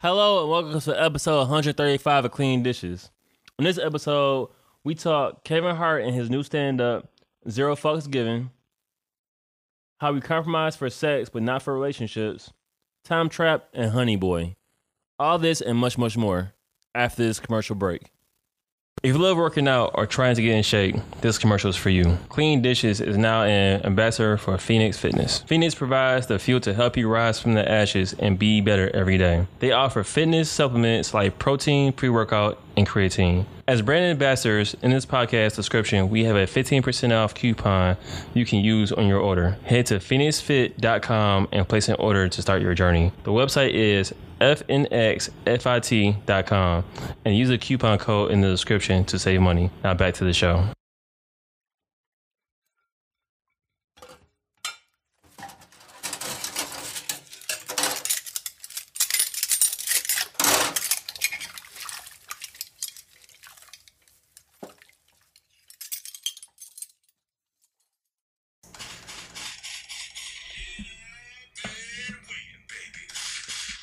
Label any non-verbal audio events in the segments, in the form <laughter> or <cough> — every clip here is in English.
Hello and welcome to episode 135 of Clean Dishes. On this episode, we talk Kevin Hart and his new stand-up, Zero Fucks Given, how we compromise for sex but not for relationships, Time Trap, and Honey Boy. All this and much, much more after this commercial break. If you love working out or trying to get in shape, this commercial is for you. Clean Dishes is now an ambassador for Phoenix Fitness. Phoenix provides the fuel to help you rise from the ashes and be better every day. They offer fitness supplements like protein, pre workout, and creatine. As brand ambassadors, in this podcast description, we have a 15% off coupon you can use on your order. Head to phoenixfit.com and place an order to start your journey. The website is fnxfit.com and use the coupon code in the description to save money. Now back to the show.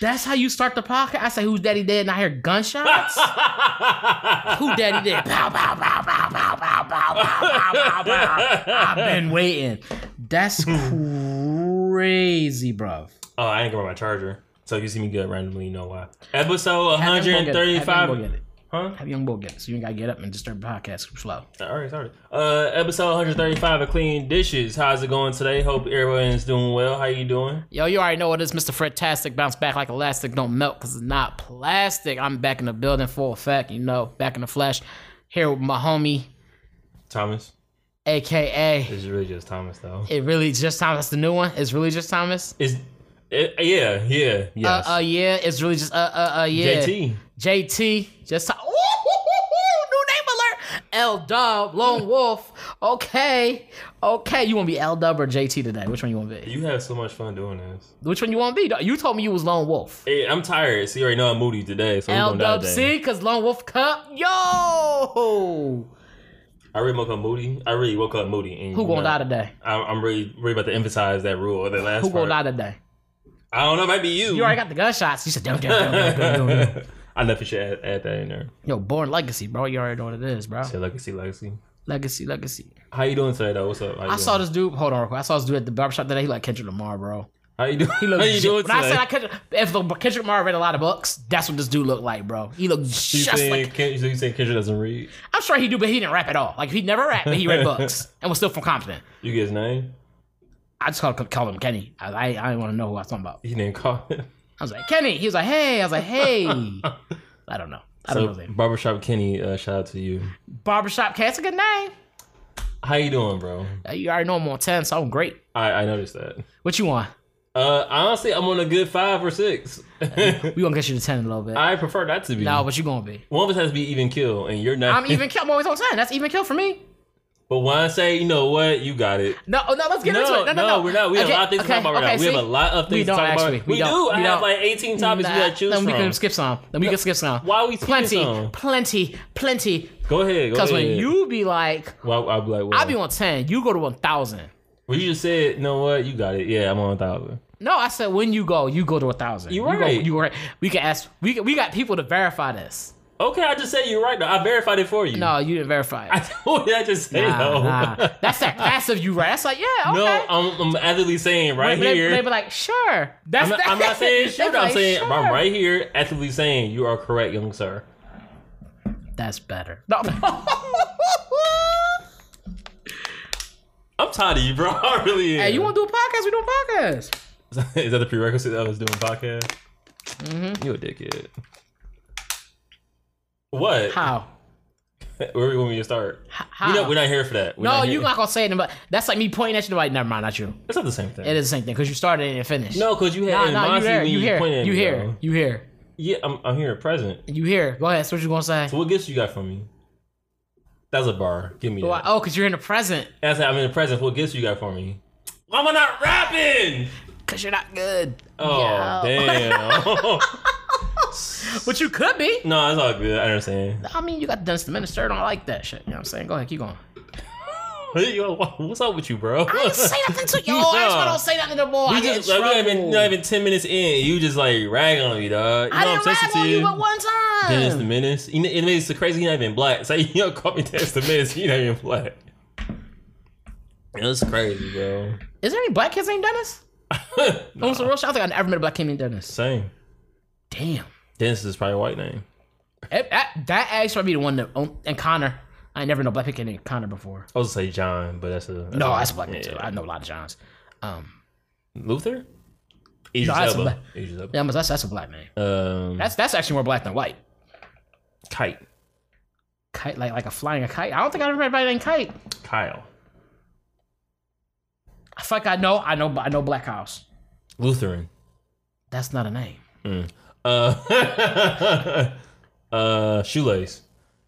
That's how you start the podcast. I say, "Who's Daddy dead?" And I hear gunshots. Who Daddy dead? Pow pow pow pow pow pow pow pow pow pow pow. I've been waiting. That's crazy, bro. Oh, I ain't got my charger. So if you see me good randomly, you know why. Episode Have Young Boy get it. Have Young Boy 135. Huh? Have young boy get. So you ain't gotta get up and disturb the podcast slow. All right, sorry. Uh, episode 135 of Clean Dishes. How's it going today? Hope everyone's doing well. How you doing? Yo, you already know what it is, Mr. Fredtastic. Bounce back like elastic, don't melt because it's not plastic. I'm back in the building full effect, you know, back in the flesh. Here with my homie, Thomas. aka It's really just Thomas, though. It really just Thomas. That's the new one. It's really just Thomas. Is it, yeah, yeah, yes. Uh, uh, yeah. It's really just uh, uh, uh, yeah. JT. JT. Just Tom- Ooh, new name alert. L Dub, Lone Wolf. Okay, okay. You want to be L Dub or JT today? Which one you want to be? You have so much fun doing this. Which one you want to be? You told me you was Lone Wolf. Hey, I'm tired. See, you already know I'm moody today, so we're L gonna die Dub today. C, cause Lone Wolf Cup. Yo, I really woke up moody. I really woke up moody. And who you gonna know, die today? I'm, I'm really, really about to emphasize that rule. or That last Who part. gonna die today? I don't know. It might be you. You already got the gunshots. You said, "Don't, don't, don't, don't, don't, don't." <laughs> I definitely should add, add that in there. Yo, Born Legacy, bro. You already know what it is, bro. Say legacy, legacy. Legacy, Legacy. How you doing today, though? What's up? How you I doing? saw this dude. Hold on, real quick. I saw this dude at the barbershop today. He like Kendrick Lamar, bro. How you doing? He looked How you j- doing when I said I Kendrick, if the Kendrick Lamar read a lot of books, that's what this dude looked like, bro. He looked you just saying, like. Ken, you saying Kendrick doesn't read? I'm sure he do, but he didn't rap at all. Like he never rapped, but he read <laughs> books and was still from Compton. You get his name? I just called, called him Kenny. I I, I didn't want to know who I was talking about. He didn't call him. I was like Kenny. He was like Hey. I was like Hey. <laughs> I don't know. I don't know his So, name. Barbershop Kenny, uh, shout out to you. Barbershop Cat. That's a good name. How you doing, bro? Uh, You already know I'm on ten, so I'm great. I, I noticed that. What you want? Uh, honestly, I'm on a good five or six. <laughs> We gonna get you to ten in a little bit. I prefer that to be. no, but you gonna be. One of us has to be even kill, and you're not. I'm even <laughs> kill. I'm always on ten. That's even kill for me. But when I say, you know what, you got it. No, oh, no, let's get No, into it. No, no, no, we're not. We have a lot of things to talk about right now. We have a lot of things we don't to talk actually. about. We, We, do. I We have don't. like 18 topics we Nah, gotta choose then we can skip some. Then we can skip some. Why are we skipping Plenty, some? plenty, plenty. Go ahead. Go Because when you be like, well, I'll be like, well, I be on ten, you go to one thousand. well, you just said, you know what, you got it. Yeah, I'm on thousand. No, I said when you go, you go to a thousand. You You go, right. you right. We can ask. We we got people to verify this. Okay, I just said you're right. Though. I verified it for you. No, you didn't verify it. <laughs> I told you I just said Nah, no. nah. <laughs> That's that passive you right. That's like yeah, okay. No, I'm, I'm actively saying right But they, here. they be like, sure. That's I'm not, that- I'm not <laughs> saying shoot. I'm saying sure. I'm right here, actively saying you are correct, young sir. That's better. No. I'm tired of you, bro. I really am. hey, you want to do a podcast? We do a podcast. Is that the prerequisite of us doing podcast? Mm-hmm. You a dickhead. What? How? <laughs> Where we want me to start? How? We're not here for that. We're no, you're not gonna say it, but that's like me pointing at you. Like, never mind, not you. It's not the same thing. It is the same thing because you started and it finished. No, because you had nah, nah, you here, you here, you here, though. you here, Yeah, I'm, I'm here, present. you here. Go ahead. That's what you gonna say. So what gifts you got from me? That's a bar. Give me Why- that. Oh, because you're in the present. Said I'm in the present. What gifts you got for me? Why am I not rapping? <laughs> Because you're not good. Oh Yeah. damn. <laughs> But you could be. no, it's all good. I understand. I mean, you got the Dennis the Minister. I don't like that shit. You know what I'm saying? Go ahead, keep going. Yo, what's up with you, bro? I didn't say nothing to you. I just don't say nothing to boy. We I just, like, not even, not even 10 minutes in. You just like rag on me, dog. You I know didn't I'm rag on you but one time. Dennis the Menace. You know, it makes it crazy. You're not even black. Say <laughs> you don't call me Dennis the Menace. You're not even black. That's crazy, bro. Is there any black kids named Dennis? <laughs> On some real shit, I think I never met a black kid named Dennis. Same. Damn. Dennis is probably a white name. That, that, that actually might be the one that, oh, and Connor. I ain't never know black kid named Connor before. I was gonna say John, but that's a that's No, a, that's a black name yeah. too. I know a lot of Johns. Um, Luther. Idris No, that's Elba. Idris Elba. yeah, but that's that's a black name. Um, That's that's actually more black than white. Kite. Kite, like like a flying a kite. I don't think I ever met anybody named Kite. Kyle. I feel like I know, I know, I know Black House. Lutheran. That's not a name. Uh, <laughs> uh, shoelace.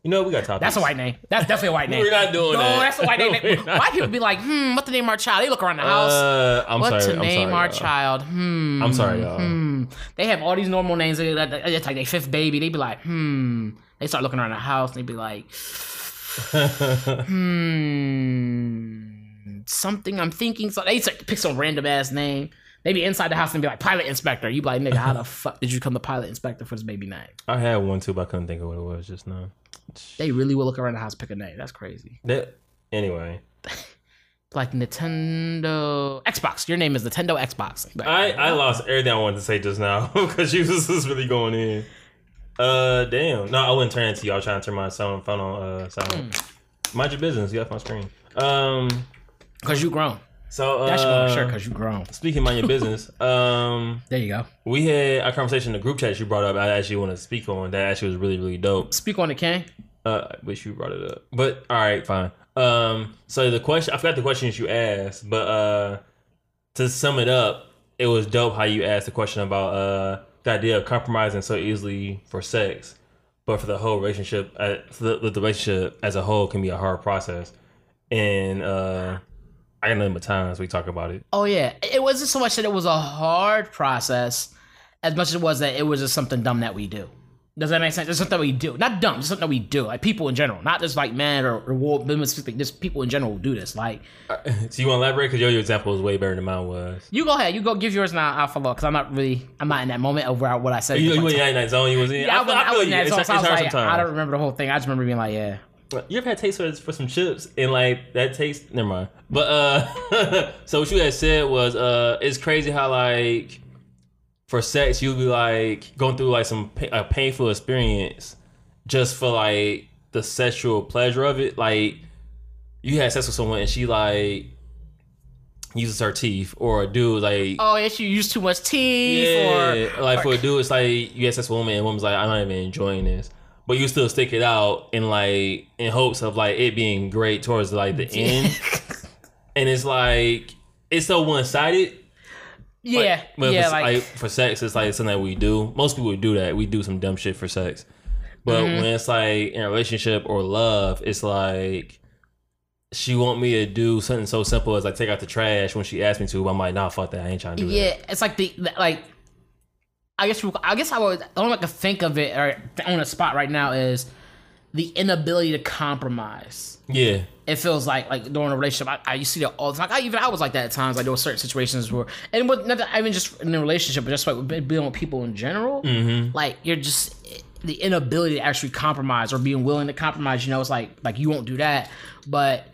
You know we got topics. That's a white name. That's definitely a white <laughs> name. We're not doing no, that. that's a white No, <laughs> name. White people be like, hmm, what to name of our child? They look around the house. Uh, I'm what sorry. to name sorry, our y'all. child? Hmm. I'm sorry, y'all. Hmm. They have all these normal names. It's like their fifth baby. They be like, hmm. They start looking around the house. They be like, hmm. Something I'm thinking. So they start to pick some random ass name. They be inside the house and be like, pilot inspector. You be like, nigga, how the <laughs> fuck did you become the pilot inspector for this baby name? I had one too, but I couldn't think of what it was just now. They really will look around the house pick a name. That's crazy. That anyway. <laughs> Like Nintendo Xbox. Your name is Nintendo Xbox. Like, I I lost everything I wanted to say just now <laughs> because you was just really going in. Uh, damn. No, I wouldn't turn it to you. I was trying to turn my sound phone on uh silent. Mind your business. You got my screen. Um. Cause you grown. So uh, That's your shirt because you grown. speaking mind your <laughs> business. Um. There you go. We had a conversation in the group chat you brought up. I actually want to speak on that. Actually, was really really dope. Speak on it, King. Uh, I wish you brought it up. But all right, fine. Um, so the question I forgot the questions you asked, but uh, to sum it up, it was dope how you asked the question about uh the idea of compromising so easily for sex, but for the whole relationship, uh, for the, the relationship as a whole can be a hard process. And uh, I nothing but times we talk about it. Oh yeah. It wasn't so much that it was a hard process as much as it was that it was just something dumb that we do. Does that make sense? It's something we do. Not dumb, just something we do. Like people in general. Not just like men or, or women specifically. Just people in general do this. Like uh, <laughs> So you want to elaborate? Because your, your example was way better than mine was. you go ahead, you go give yours now, I'll follow because I'm not really I'm not in that moment over what I said. You, you went in that zone you was in. yeah, I, I, I I you. in that It's, zone, it's so I was hard like, sometimes. I don't remember the whole thing. I just remember being like, yeah. You ever had taste for, for some chips and like that taste? Never mind. But uh, <laughs> so what you had said was uh, it's crazy how like for sex you'll be like going through like some a painful experience just for like the sexual pleasure of it. Like you had sex with someone and she like uses her teeth, or a dude like. Oh, yeah, she used too much teeth Yeah, or like for a dude, it's like you had sex with a woman, and a woman's like, I'm not even enjoying this, but you still stick it out in like in hopes of like it being great towards like the end, <laughs> and it's like it's so one sided. Yeah, But yeah, for, like, for sex, it's like something that we do. Most people do that. We do some dumb shit for sex, but Mm-hmm. when it's like in a relationship or love, it's like she want me to do something so simple as like take out the trash when she asked me to. But I'm like, nah, fuck that. I ain't trying to do that. yeah, it's like the- like. I guess I guess I would. The only way I can think of it or on the spot right now is the inability to compromise. Yeah. It feels like like during a relationship, I, I you see that all the time. Like I even I was like that at times. Like there were certain situations where, and with not i mean just in a relationship, but just like being with people in general. Mm-hmm. Like you're just the inability to actually compromise or being willing to compromise. You know, it's like like you won't do that, but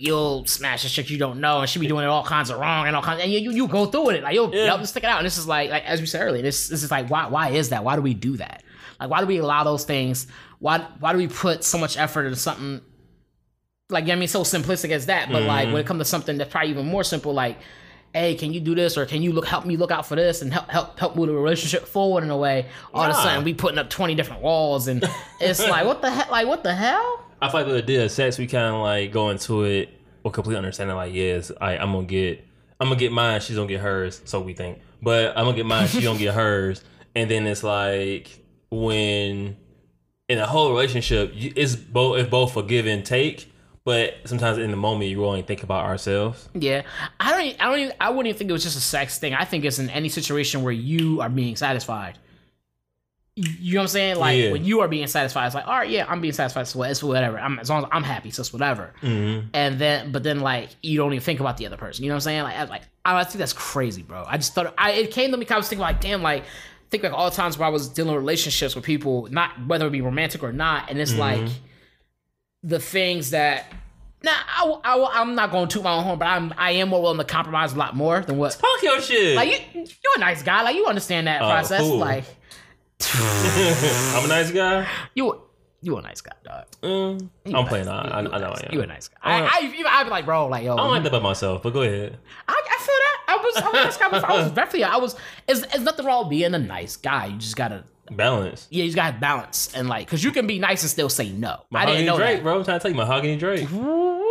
you'll smash a shit you don't know, and she'll be doing it all kinds of wrong and all kinds, and you you, you go through with it. Like you'll, Yeah. you'll stick it out. And this is like like as we said earlier, this this is like why why is that? Why do we do that? Like why do we allow those things? Why why do we put so much effort into something? Like I mean, so simplistic as that, but like when it mm-hmm. comes to something that's probably even more simple, like, hey, can you do this or can you look help me look out for this and help help help move the relationship forward in a way? All of a sudden, we putting up twenty different walls, and it's <laughs> like, what the hell? Like, what the hell? I feel like with the deal of sex, we kind of like go into it with complete understanding. Like, yes, I, I'm gonna get, I'm gonna get mine. She's gonna get hers. So we think, but I'm gonna get mine. She's gonna get hers. <laughs> And then it's like when in a whole relationship, you- it's both it's both a give and take. But sometimes in the moment, you only think about ourselves. Yeah, I don't. I don't. Even, I wouldn't even think it was just a sex thing. I think it's in any situation where you are being satisfied. You know what I'm saying? Like Yeah. when you are being satisfied, it's like, all right, yeah, I'm being satisfied. So it's whatever. I'm as long as I'm happy, so it's whatever. Mm-hmm. And then, but then like you don't even think about the other person. You know what I'm saying? Like, I like I think that's crazy, bro. I just thought I it came to me. I was thinking like, damn, like think like all the times where I was dealing with relationships with people, not whether it be romantic or not, and it's like the things that. Now I, I, I'm not going to toot my own horn, but I'm I am more willing to compromise a lot more than what Talk your shit. like you. You're a nice guy, like you understand that Oh, process. cool. Like <laughs> I'm a nice guy. you, you a nice guy, dog. Mm, I'm a playing. nice- I, I, I know nice- I am. You a nice guy. I, I, I, would be like, bro, like yo, I don't like that about myself, but go ahead. I, I feel that. I was, I was a nice guy before. I was <laughs> definitely, I was. It's, it's nothing wrong with being a nice guy. You just gotta, Balance. yeah, you just gotta balance and like, cause you can be nice and still say no. I Mahogany didn't know Drake, that. bro. I'm trying to tell you, Mahogany Drake. Woo,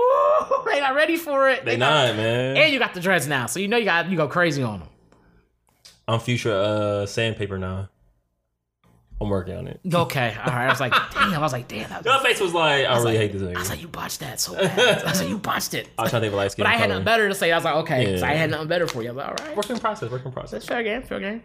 <laughs> they not ready for it. They not, man. And you got the dreads now, so you know you got you go crazy on them. I'm future uh sandpaper now. I'm working on it. Okay, all right. I was like, <laughs> damn. I was like, damn. That was, Your face was like, I, really like- hate this I was like, you botched that so bad. I was like, you botched it. I was trying to think of light skin But I had nothing better to say. I was like, okay. So I had nothing better for you. I was like, all right. Working process, working process. That's fair game. Fair game.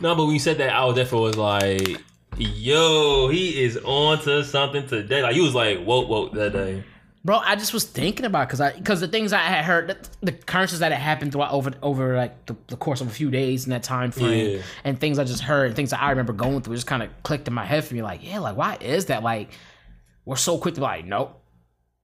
No, but when you said that, I was definitely was like, yo, he is on to something today. Like, you was like, whoa, whoa, that day. Bro, I just was thinking about because I because the things I had heard, the, the occurrences that had happened throughout over over like the, the course of a few days in that time frame, Yeah. and things I just heard, and things that I remember going through, just kind of clicked in my head for me. Like, yeah, like why is that? Like, we're so quick to be like, nope,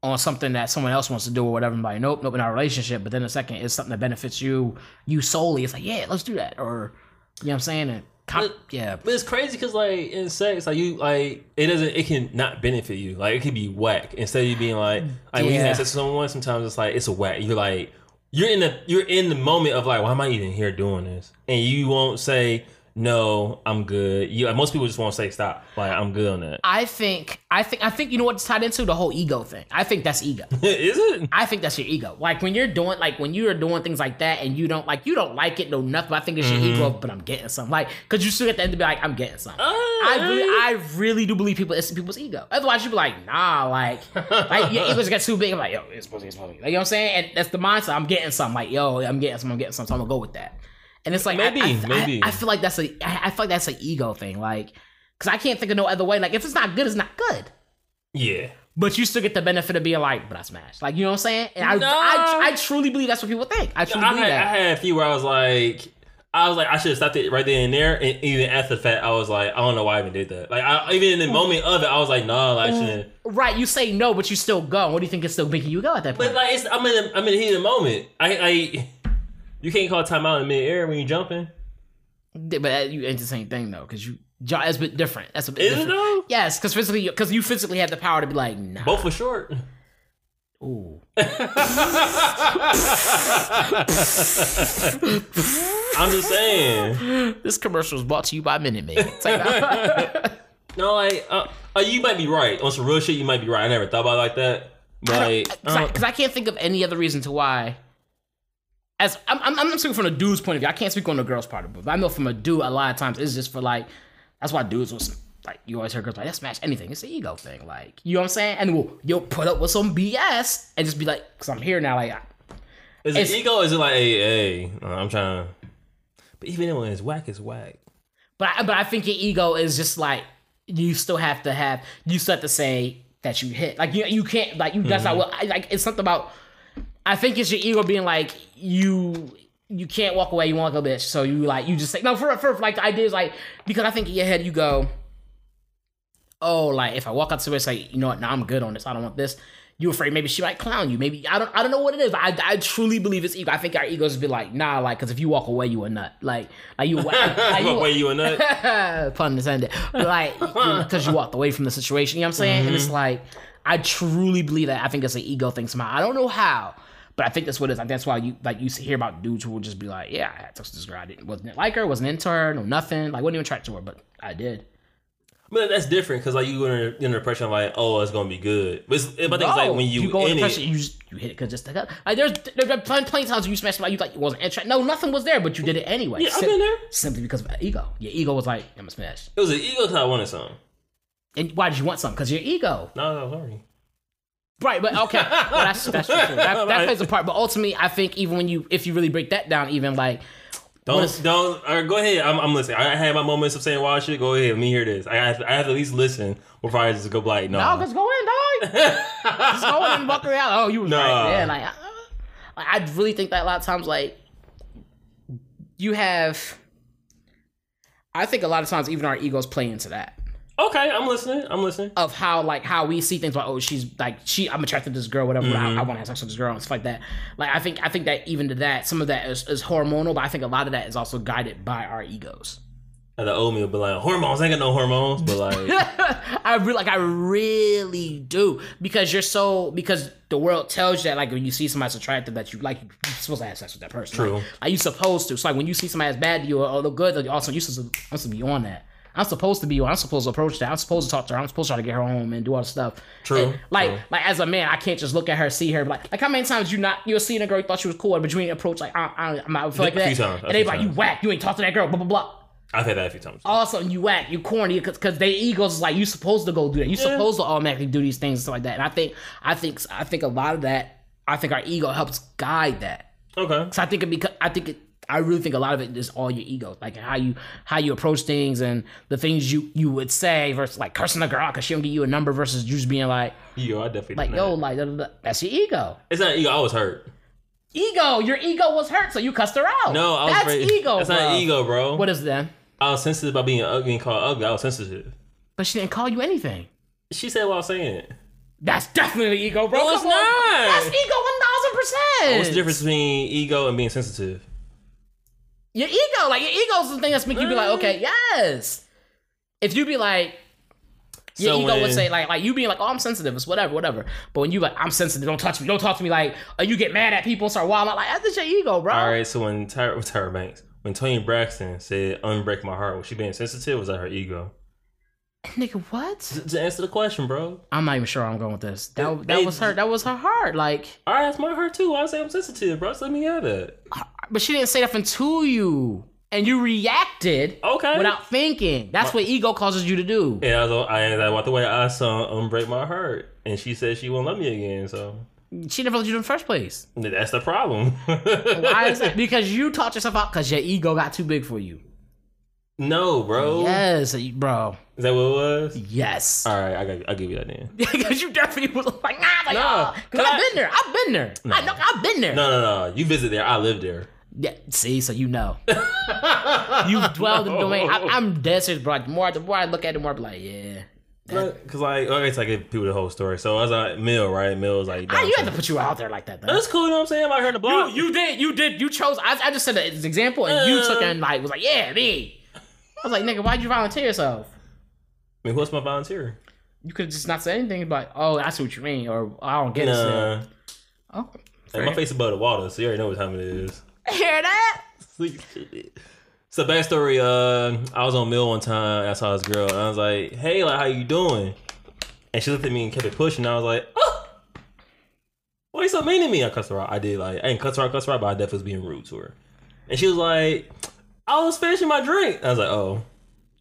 on something that someone else wants to do or whatever. And be like, nope, nope, in our relationship. But then the second is something that benefits you, you solely. It's like, yeah, let's do that. Or, you know what I'm saying? And com- But- yeah, But it's crazy because, like, in sex, like, you, like, it doesn't, it can not benefit you. Like, it could be whack. Instead of you being like, like when you have sex with someone, sometimes it's like, it's a whack. You're like, you're in the, you're in the moment of like, why am I even here doing this? And you won't say, no, I'm good. You, uh, most people just won't say stop. Like, I'm good on that. I think, I think, I think, you know what it's tied into the whole ego thing. I think that's ego. <laughs> is it? I think that's your ego. Like when you're doing like when you're doing things like that and you don't like you don't like it no nothing. But I think it's your ego. Mm-hmm. But I'm getting something. Like because you still at the end to be like I'm getting something. Oh, I really, I really do believe people it's people's ego. Otherwise you'd be like nah like <laughs> like your egos get too big. I'm like yo it's supposed to be it's supposed to be. Like, you know what I'm saying? And that's the mindset. I'm getting something. Like yo I'm getting something. I'm getting something. So I'm gonna go with that. And it's like Maybe, I, I, maybe. I, feel like that's a I feel like that's an ego thing. Like because I can't think of no other way. Like if it's not good, it's not good. yeah. But you still get the benefit of being like, but I smashed. Like, you know what I'm saying? And I, No. I, I truly believe that's what people think. I truly I believe had, I had a few where I was like, I was like, I should have stopped it right then and there. And even after the fact, I was like, I don't know why I even did that. Like, I, even in the mm. moment of it, I was like, no, like, I mm. shouldn't. Right, you say no, but you still go. What do you think is still making you go at that point? But like, it's, I'm in, the, I'm in the heat of the moment. I, I, you can't call timeout in mid air when you're jumping. but that, you ain't the same thing though, because you that's a bit different. That's a bit Is it different. though? Yes, because physically, because you physically have the power to be like, nah. Both were short. <laughs> Ooh. <laughs> I'm just saying. This commercial is brought to you by Minute Maid. Like, <laughs> No, like, uh, uh, you might be right on some real shit. You might be right. I never thought about it like that. But like, because I, 'cause I can't think of any other reason to why. As I'm, I'm, I'm speaking from a dude's point of view. I can't speak on the girl's part of it, but I know from a dude, a lot of times it's just for like. That's why dudes was like you always hear girls like, "Let's smash anything." It's the ego thing, like you know what I'm saying. And we'll, you'll put up with some BS and just be like, "Cause I'm here now." Like, I- is it ego? Is it like, hey, hey, uh, I'm trying to. But even when it's whack, it's whack. but I, but I think your ego is just like you still have to have you still have to say that you hit. Like you you can't like you. That's not what I, like. It's something about. I think it's your ego being like you. You can't walk away. You want like a bitch, so you like you just say no. For for like the idea is like because I think in your head you go, oh, like if I walk out to her, say you know what, now I'm good on this. I don't want this. You afraid maybe she might clown you. Maybe I don't. I don't know what it is. I I truly believe it's ego. I think our egos be like nah, like because if you walk away, you a nut. Like like you. Like, <laughs> you What way you a nut? <laughs> pun intended. But like because you walked away from the situation, you know what I'm saying? And Mm-hmm. it's like I truly believe that. I think it's an ego thing somehow. I don't know how, but I think that's what it is. Like that's why you like you hear about dudes who will just be like, yeah, I had sex with this girl. I didn't wasn't like her, wasn't into her, no nothing. Like wasn't even attracted to her, but I did. But that's different because like you under, you're under pressure of like, oh, it's gonna be good. But it's, but think it's like when you, go in it, you just you hit it because just like, like there's there's been plenty, of times when you smashed like you like you wasn't interested. No, nothing was there, but you did it anyway. Yeah, I've Sim- been there. Simply because of ego. Your ego was like, I'm gonna smash. It was an ego because I wanted something. And why did you want something? Because your ego. No, no, sorry. Right, but okay, <laughs> well, that's that's true. That, that plays a part. But ultimately, I think even when you, if you really break that down, even like Don't is- don't. Or go ahead. I'm, I'm listening. I had my moments of saying wild shit. Go ahead. Let me hear this. I have, I have to at least listen before I just go like no. No, just go in, dog. <laughs> just go in and walk around. Oh, you was Nah. right. Yeah, like, I, like I really think that a lot of times, like you have. I think a lot of times even our egos play into that okay, I'm listening. I'm listening. of how like how we see things like oh she's like she I'm attracted to this girl whatever I, mm-hmm. I want to have sex with this girl and stuff like that like I think I think that even to that some of that is, is hormonal but I think a lot of that is also guided by our egos uh, The old me will be like hormones. I ain't got no hormones, but like <laughs> I really like I really do because you're so because the world tells you that like when you see somebody's attractive that you like you're supposed to have sex with that person. True. Like, like you supposed to. So like when you see somebody that's bad to you or, or look good, like also you supposed to, supposed to be on that. I'm supposed to be on. I'm supposed to approach that. I'm supposed to talk to her. I'm supposed to try to get her home and do all the stuff. True, And, like true. like as a man, I can't just look at her, see her, like like how many times you not you're seeing a girl you thought she was cool, but you ain't approach like I, I, I'm not feel like A that, few times, a and they few be like you whack, you ain't talk to that girl, blah blah blah I've had that a few times. all of a sudden you whack, you corny, because cuz they egos is like you supposed to go do that. You supposed to automatically do these things and stuff like that. And I think, I think, I think a lot of that, I think our ego helps guide that. Okay. So I think it because I think it, I really think a lot of it is all your ego, like how you how you approach things and the things you you would say versus like cursing a girl because she don't give you a number versus you just being like yo, I definitely like yo that. like that's your ego. It's not ego. I was hurt. Ego, your ego was hurt, so you cussed her out. No, I was that's very, ego. That's bro. not ego, bro. What is that? I was sensitive about being ugly and called ugly. I was sensitive. But she didn't call you anything. She said what I was saying. That's definitely ego, bro. No, it's not. That's ego one thousand percent. Oh, what's the difference between ego and being sensitive? Your ego, like your ego's the thing that's make you be like, okay, yes. If you be like, your So ego would say like, like you being like, oh, I'm sensitive, it's whatever, whatever. But when you like, I'm sensitive, don't touch me, don't talk to me, like, or you get mad at people and start wilding, out, like that's just your ego, bro. All right, so when Tyra, Tyra Banks, when Toni Braxton said "unbreak my heart," was she being sensitive? Was that her ego? Nigga, what? To, to answer the question, bro. I'm not even sure where I'm going with this. That that was her. That was her heart. Like, All right, that's my heart too. I say I'm sensitive, bro. Just let me have it. Uh, but she didn't say nothing to you, and you reacted Okay. without thinking. That's what ego causes you to do. And I was, I, I walked away. I saw "unbreak my heart," and she said she won't love me again. So She never loved you in the first place. that's the problem. <laughs> Why is that? <laughs> Because you taught yourself out because your ego got too big for you. No, bro. Yes, bro. Is that what it was? Yes. All right, I got. I'll give you that then. <laughs> Because you definitely was like, nah, like, nah. Uh, because I- I've been there. I've been there. I know. I've been there. No, no, no. You visit there. I live there. Yeah, see, so you know. <laughs> you dwelled in the domain. I, I'm dead serious, bro. The more, the more I look at it, the more I be like, yeah. Cause like, okay, so I give people the whole story. So I was like, Mill, right? Mill was like, Ah, you had to put you out there like that, though. That's cool. You know what I'm saying? I'm out here in the You, block. you did, you did, you chose. I, I just said an example, and you Uh. took it and like was like, yeah, me. I was like, nigga, why'd you volunteer yourself? I mean, what's my volunteer? You could just not say anything, but oh, I see what you mean, or I don't get it. Nah, still. Oh, Hey, my face above the water, so you already know what time it is. <laughs> hear that? So backstory, uh, I was on Mill one time. I saw this girl, and I was like, "Hey, like, how you doing?" And she looked at me and kept it pushing. I was like, "Oh, why you so mean to me?" I cussed her out. I did like, I didn't cuss her out, cuss her out, but I definitely was being rude to her. And she was like, "I was finishing my drink." I was like, "Oh."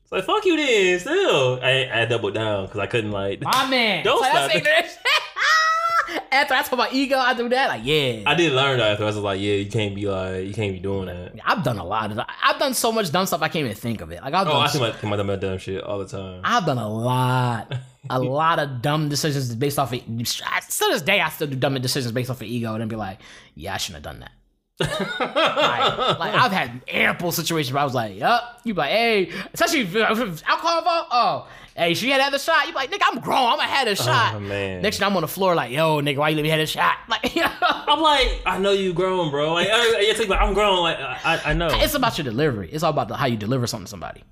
It's like fuck you then. Still, I I doubled down because I couldn't like. My man. Don't so stop that's ignorant shit. After I talk about ego, I do that. Like, yeah. I did learn that after. I was like, "Yeah, you can't be like, you can't be doing that." I've done a lot of. I've done so much dumb stuff I can't even think of it. Like I've Oh, done. I think my, think my dumb dumb shit all the time. I've done a lot, a <laughs> lot of dumb decisions based off of. Still this day, I still do dumb decisions based off of ego, and then be like, "Yeah, I shouldn't have done that." Like, like, I've had ample situations where I was like, "Yup," you be like, "Hey," especially if it's alcohol involved. Oh, hey, she had another shot. You be like, "Nigga, I'm grown. I'm gonna have a oh, shot." Oh, man. Next thing I'm on the floor, like, "Yo, nigga, why you let me have a shot?" <laughs> Like, you know? I'm like, I know you grown, bro. Like, I, I, it's like, I'm grown. Like, I, I know. it's about your delivery. It's all about the, how you deliver something to somebody.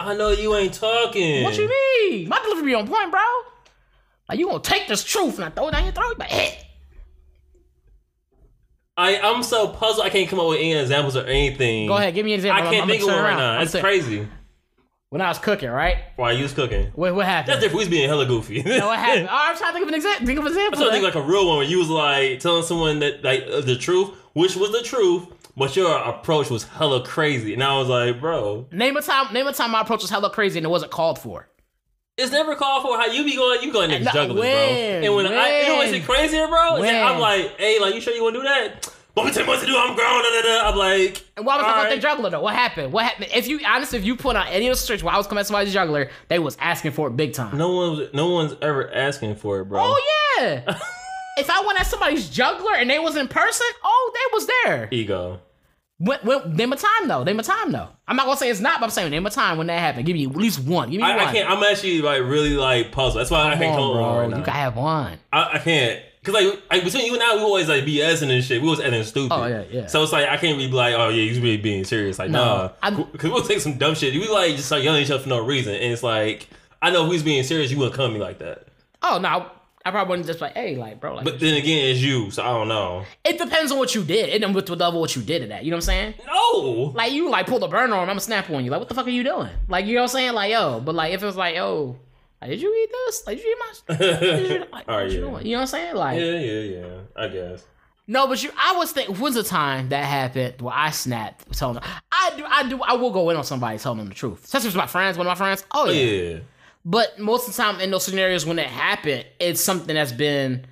I know you ain't talking. What you mean? My delivery be on point, bro. Like, you gonna take this truth and I throw it down your throat? But hey. Eh. I, I'm so puzzled. I can't come up with any examples or anything. Go ahead, give me an example. I can't I'm, think of I'm one right now. It's crazy. When I was cooking, right? Why you was cooking? What, what happened? That's different. We was being hella goofy. Know what happened? <laughs> Oh, I'm trying to think of an example. Think of an example. I'm trying to think like a real one where you was like telling someone that like uh, the truth, which was the truth, but your approach was hella crazy, and I was like, bro, name a time. Name a time my approach was hella crazy and it wasn't called for. It's never called for. How you be going? You going to No, jugglers, bro? And when, I, you know what's When? shit crazier, bro? Is When? I'm like, hey, like you sure you want to do that? "What tell you what to do? I'm grown." Da, da, da. I'm like, And why was I about the juggler though? What happened? What happened? If you honestly, if you put on any of those search while I was coming at somebody's juggler, they was asking for it big time. No one, was, no one's ever asking for it, bro. Oh yeah. <laughs> if I went at somebody's juggler and they was in person, oh, they was there. Ego. When, when, name a time though. Name a time though. I'm not gonna say it's not, but I'm saying name a time when that happened. Give me at least one. Give me I, one. I can't. I'm actually like really like puzzled. That's why I can't on, bro. right now. You gotta have one. I, I can't. Cause like, like between you and I, we always like BSing and shit. We was acting stupid. Oh, yeah, yeah. So it's like I can't really be like, oh yeah, you really being serious. Like, No, nah. I'm- Cause we'll take some dumb shit. We like just start yelling at each other for no reason, and it's like I know if we was being serious, you wouldn't come me like that. Oh no, I probably wouldn't just like, hey, like, bro, like. But then again, it's you, so I don't know. it depends on what you did. It with the level what you did at that. You know what I'm saying? No. Like you like pull the burner on, I'm gonna snap on you. Like, what the fuck are you doing? Like, you know what I'm saying? Like, yo, but like if it was like, yo, like, did you eat this? Like, did you eat my? <laughs> Did you, like, what right, you doing? You know what I'm saying? Like, Yeah, yeah, yeah. I guess. no, but you, I was think when's the time that happened where I snapped telling them I do, I do, I will go in on somebody telling them the truth. Especially if it's my friends, one of my friends. Oh Oh, yeah. yeah. But most of the time in those scenarios when it happened, it's something that's been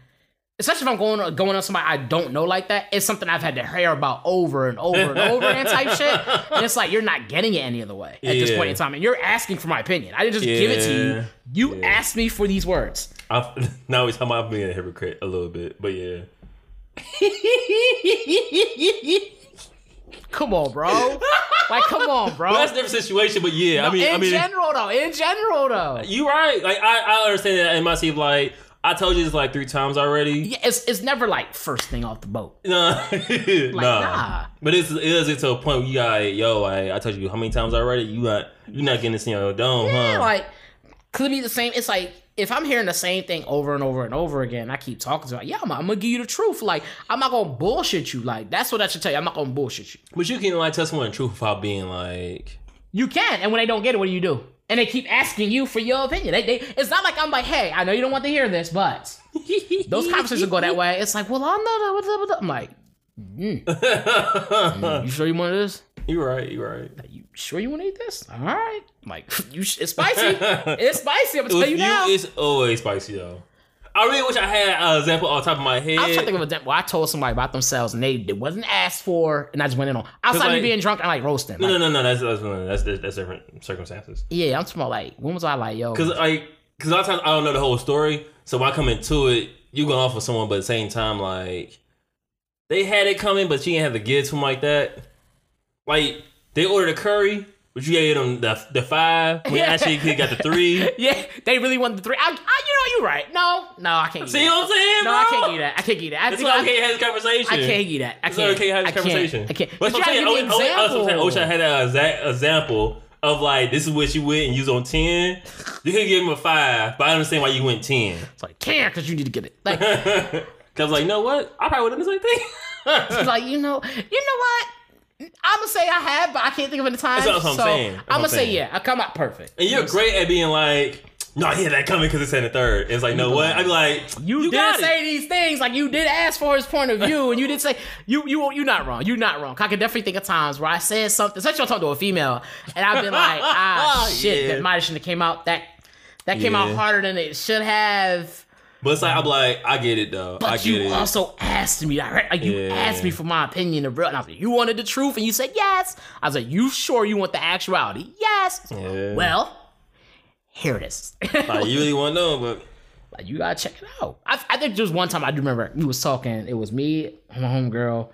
especially if I'm going going on somebody I don't know like that, it's something I've had to hear about over and over and over and type shit. And it's like you're not getting it any other way at this point in time. And you're asking for my opinion. I didn't just give it to you. You Yeah. asked me for these words. I, <laughs> now it's time I'm being a hypocrite a little bit, but yeah. <laughs> come on, bro. Like, come on, bro. That's a different situation, but yeah, I mean, in I mean, general though, in general though. you right. Like I, I understand that in my sleep. Like I told you this like three times already. Yeah, it's it's never like first thing off the boat. No, <laughs> nah. nah. But it's it is get to a point where you got yo. I I told you how many times already. You not you not getting this in your dome, huh? Yeah, huh? like could be the same. It's like if I'm hearing the same thing over and over and over again, I keep talking to it. Yeah, I'm, I'm gonna give you the truth. Like I'm not gonna bullshit you. Like that's what I should tell you. I'm not gonna bullshit you. but you can like tell someone the truth without being like. You can, and when they don't get it, what do you do? And they keep asking you for your opinion. They, they, it's not like I'm like, hey, I know you don't want to hear this, but <laughs> those conversations go that way. It's like, well, I know that. What's up? What's? I'm like, <laughs> mm, you sure you want this? You're right. You're right. Sure you want to eat this? All right. I'm like, <laughs> you, sh- it's spicy. <laughs> it's spicy. I'm gonna tell you you, now. it's always spicy though. I really wish I had an example on top of my head. I'm trying to think of a example where I told somebody about themselves and they it wasn't asked for, and I just went in on outside me like- being drunk and like roasting. no, Like, no, no, no. That's that's that's, that's, different circumstances. Yeah, I'm talking about like when was I like yo? Cause like, cause a lot of times I don't know the whole story, so when I come into it, you going off with someone, but at the same time, like, they had it coming, but she didn't have the get to them like that. Like, they ordered a curry, but you gave them the the five. <laughs> We actually got the three. <laughs> Yeah, they really wanted the three. I, I, you know, you're right. No, no, I can't. See what I'm saying, that. bro? No, I can't eat that. I can't eat that. I It's think I, okay to have this conversation. I can't eat that. I It's can't. okay to have I this can't. conversation. I can't. But But you gotta give me an example. I had an exa- example of like this is what you went and you was on ten. You could give him a five, but I understand why you went ten. It's like can't because you need to get it. Like, <laughs> Cause like, you know what? I probably would have done the same thing. it's like you know, you know what? I'm gonna say I have, but I can't think of any time. That's what I'm so saying. That's I'm gonna I'm say yeah. I come out perfect. And you're great at being like, no, I hear that coming because it's in the third. It's like, no, what? I'd be like, You, you did got say it. these things, like you did ask for his point of view, and you did say you you you're not wrong. You're not wrong. I can definitely think of times where I said something, especially I'm talking to a female, and I've been like, <laughs> ah, shit, Yeah. that might shouldn't have came out that that came out harder than it should have. But it's like, I'm like, I get it though. I But you it. also asked me, like like, you Yeah. asked me for my opinion of real, and I was like, you wanted the truth, and you said yes. I was like, you sure you want the actuality? Yes. Yeah. Well, here it is. like, you really want to know, but Like you gotta check it out. I, I think just one time I do remember we was talking. It was me, my homegirl,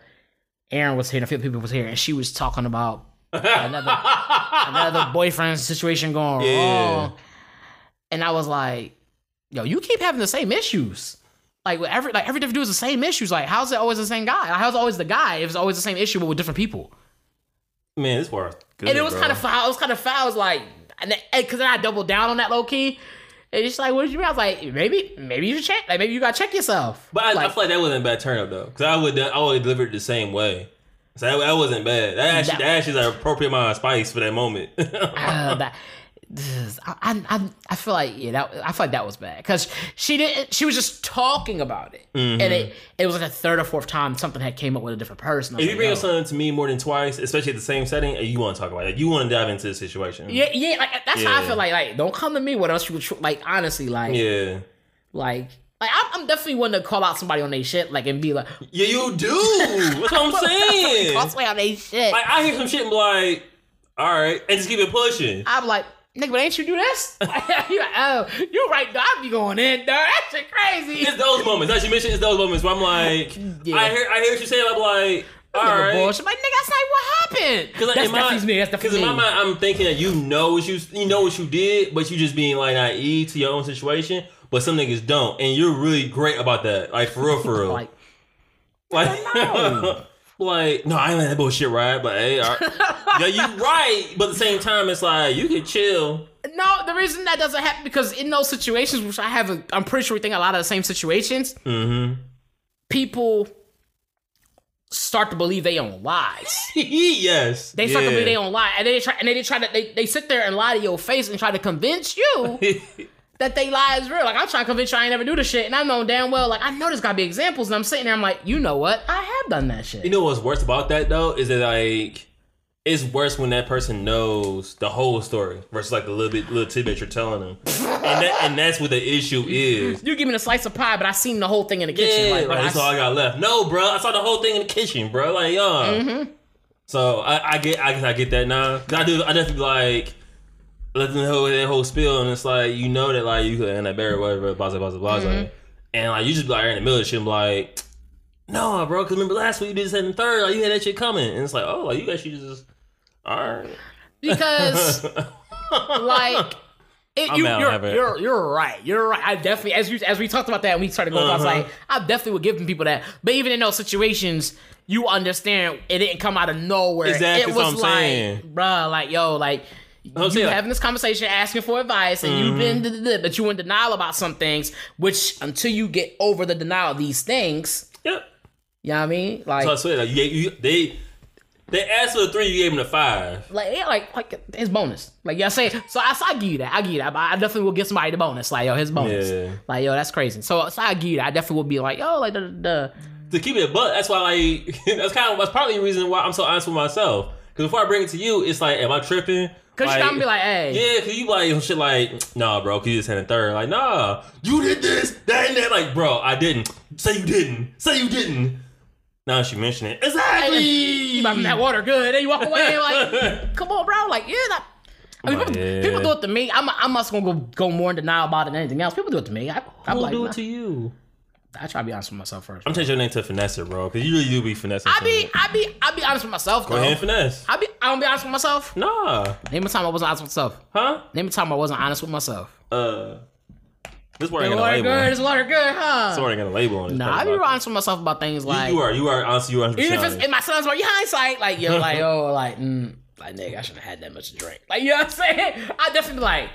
Aaron was here, and a few people was here, and she was talking about another <laughs> another boyfriend situation going Yeah. wrong. And I was like, "Yo, you keep having the same issues. Like every like every different dude is the same issues. Like how's it always the same guy? How's it always the guy if it's always the same issue but with different people?" man, this was good. and it was bro. kind of foul. It was kind of foul. It was like, and because then I doubled down on that low key. And it's like, what did you mean? I was like, maybe, maybe you should check. Like, maybe you gotta check yourself. But I, like, I feel like that wasn't a bad turn up though, because I would I would deliver it the same way. So that, that wasn't bad. That actually That- that actually is an appropriate amount of spice for that moment. <laughs> uh, that, I, I, I- I feel like yeah, that I feel like that was bad because she didn't. She was just talking about it, Mm-hmm. and it it was like a third or fourth time something had came up with a different person. If you bring yo. up something to me more than twice, especially at the same setting, you want to talk about it, you want to dive into the situation. yeah, yeah, like that's how I feel like like don't come to me with us. Like honestly, like Yeah. like Like I'm, I'm definitely one to call out somebody on their shit, like and be like, Yeah, you do. <laughs> That's what I'm saying. call somebody on their shit. Like I hear some shit and be like, all right, and just keep it pushing. I'm like, nigga, but ain't you do this? <laughs> <laughs> you like, oh, you right, dog. I be going in, dog. That shit crazy. It's those moments. As you mentioned, it's those moments where I'm like, Yeah. I hear, I hear what you're saying. I'm like, all Nigga right. bullshit. Like, nigga, that's not what happened. Because That's in my, me. That's Because in my mind, I'm thinking that you know what you you know what you did, but you just being like naive to your own situation. But some niggas don't, and you're really great about that. Like for real, for <laughs> real. Like, Like, know. Like, no, I ain't let that bullshit right? but hey, all right. <laughs> yeah, you right. But at the same time, it's like you can chill. no, the reason that doesn't happen because in those situations, which I haven't, I'm pretty sure we think a lot of the same situations. Mm-hmm. People start to believe they own lies. <laughs> yes, They start yeah. to believe they own lie, and they try and they try to they, they sit there and lie to your face and try to convince you <laughs> that they lie is real. Like I'm trying to convince you I ain't never do the shit, and I know damn well like I know there's gotta be examples, and I'm sitting there, I'm like, you know what? I have done that shit. You know what's worse about that though is that like it's worse when that person knows the whole story versus like the little bit little tidbit you're telling them, and that, and that's what the issue is. you give me a slice of pie, but I seen the whole thing in the kitchen. Yeah, like, bro, that's I- all I got left. No, bro, I saw the whole thing in the kitchen, bro. Like, yeah. Mm-hmm. So I, I get, I guess I get that now. I do, I definitely like let them know that whole spill, and it's like you know that like you could end up buried, whatever, blah blah blah blah, Mm-hmm. and like you just be like in the middle of shit, and be like, no, bro, because remember last week you did this and third, like you had that shit coming, and it's like, oh, like you guys should just, all right. because <laughs> like it, you, out, you're, you're you're right. You're right. I definitely as you as we talked about that and we started going, I was Uh-huh. like, I definitely would give them people that. But even in those situations, you understand it didn't come out of nowhere. Exactly, It was what I'm like, saying. bruh, like yo, like. I'm you having this conversation, asking for advice, and you've been, Mm-hmm. da, da, da, but you in denial about some things. Which until you get over the denial of these things, Yep. you know what I mean? Like, So I swear, like, you, you, they they asked for the three, you gave them the five. like yeah, like like his bonus. Like y'all say, so I, so I give you that. I give you that. But I definitely will give somebody the bonus. Like yo, his bonus. Yeah. Like yo, that's crazy. So so I give you that. I definitely will be like yo, like the the. to keep it a. That's why like <laughs> that's kind of that's probably the reason why I'm so honest with myself. Because before I bring it to you, it's like, am I tripping? Cause you gotta be like, hey, yeah, cause you like shit like, nah, bro, cause you just had a third. Like, nah, you did this, that, and that. Like, bro, I didn't. Say you didn't. Say you didn't. Now she mentioned it. Exactly. you me that water good. Then you walk away like, <laughs> come on, bro. Like yeah, that. I mean, people, people do it to me. I'm I'm just gonna go go more in denial about it than anything else. People do it to me. I, I'm Who'll like, do nah. it to you? I try to be honest with myself first. I'm changing your name to Finesse, bro, cause you really do be finessing. I be. I be I be honest with myself Go ahead though. finesse. I be I don't be honest with myself. Nah, Name a time I wasn't honest with myself. huh? Name a time I wasn't honest with myself. Uh, this This ain't got a water label. good. This water good, huh? This word ain't got a label on it. Nah, I be honest with myself about things like You, you are, you are honestly, you are 100% even if it's honest. in my son's word, you hindsight, like yo, like <laughs> oh, like mm, like nigga, I shouldn't have had that much to drink. Like you know what I'm saying? I definitely be like,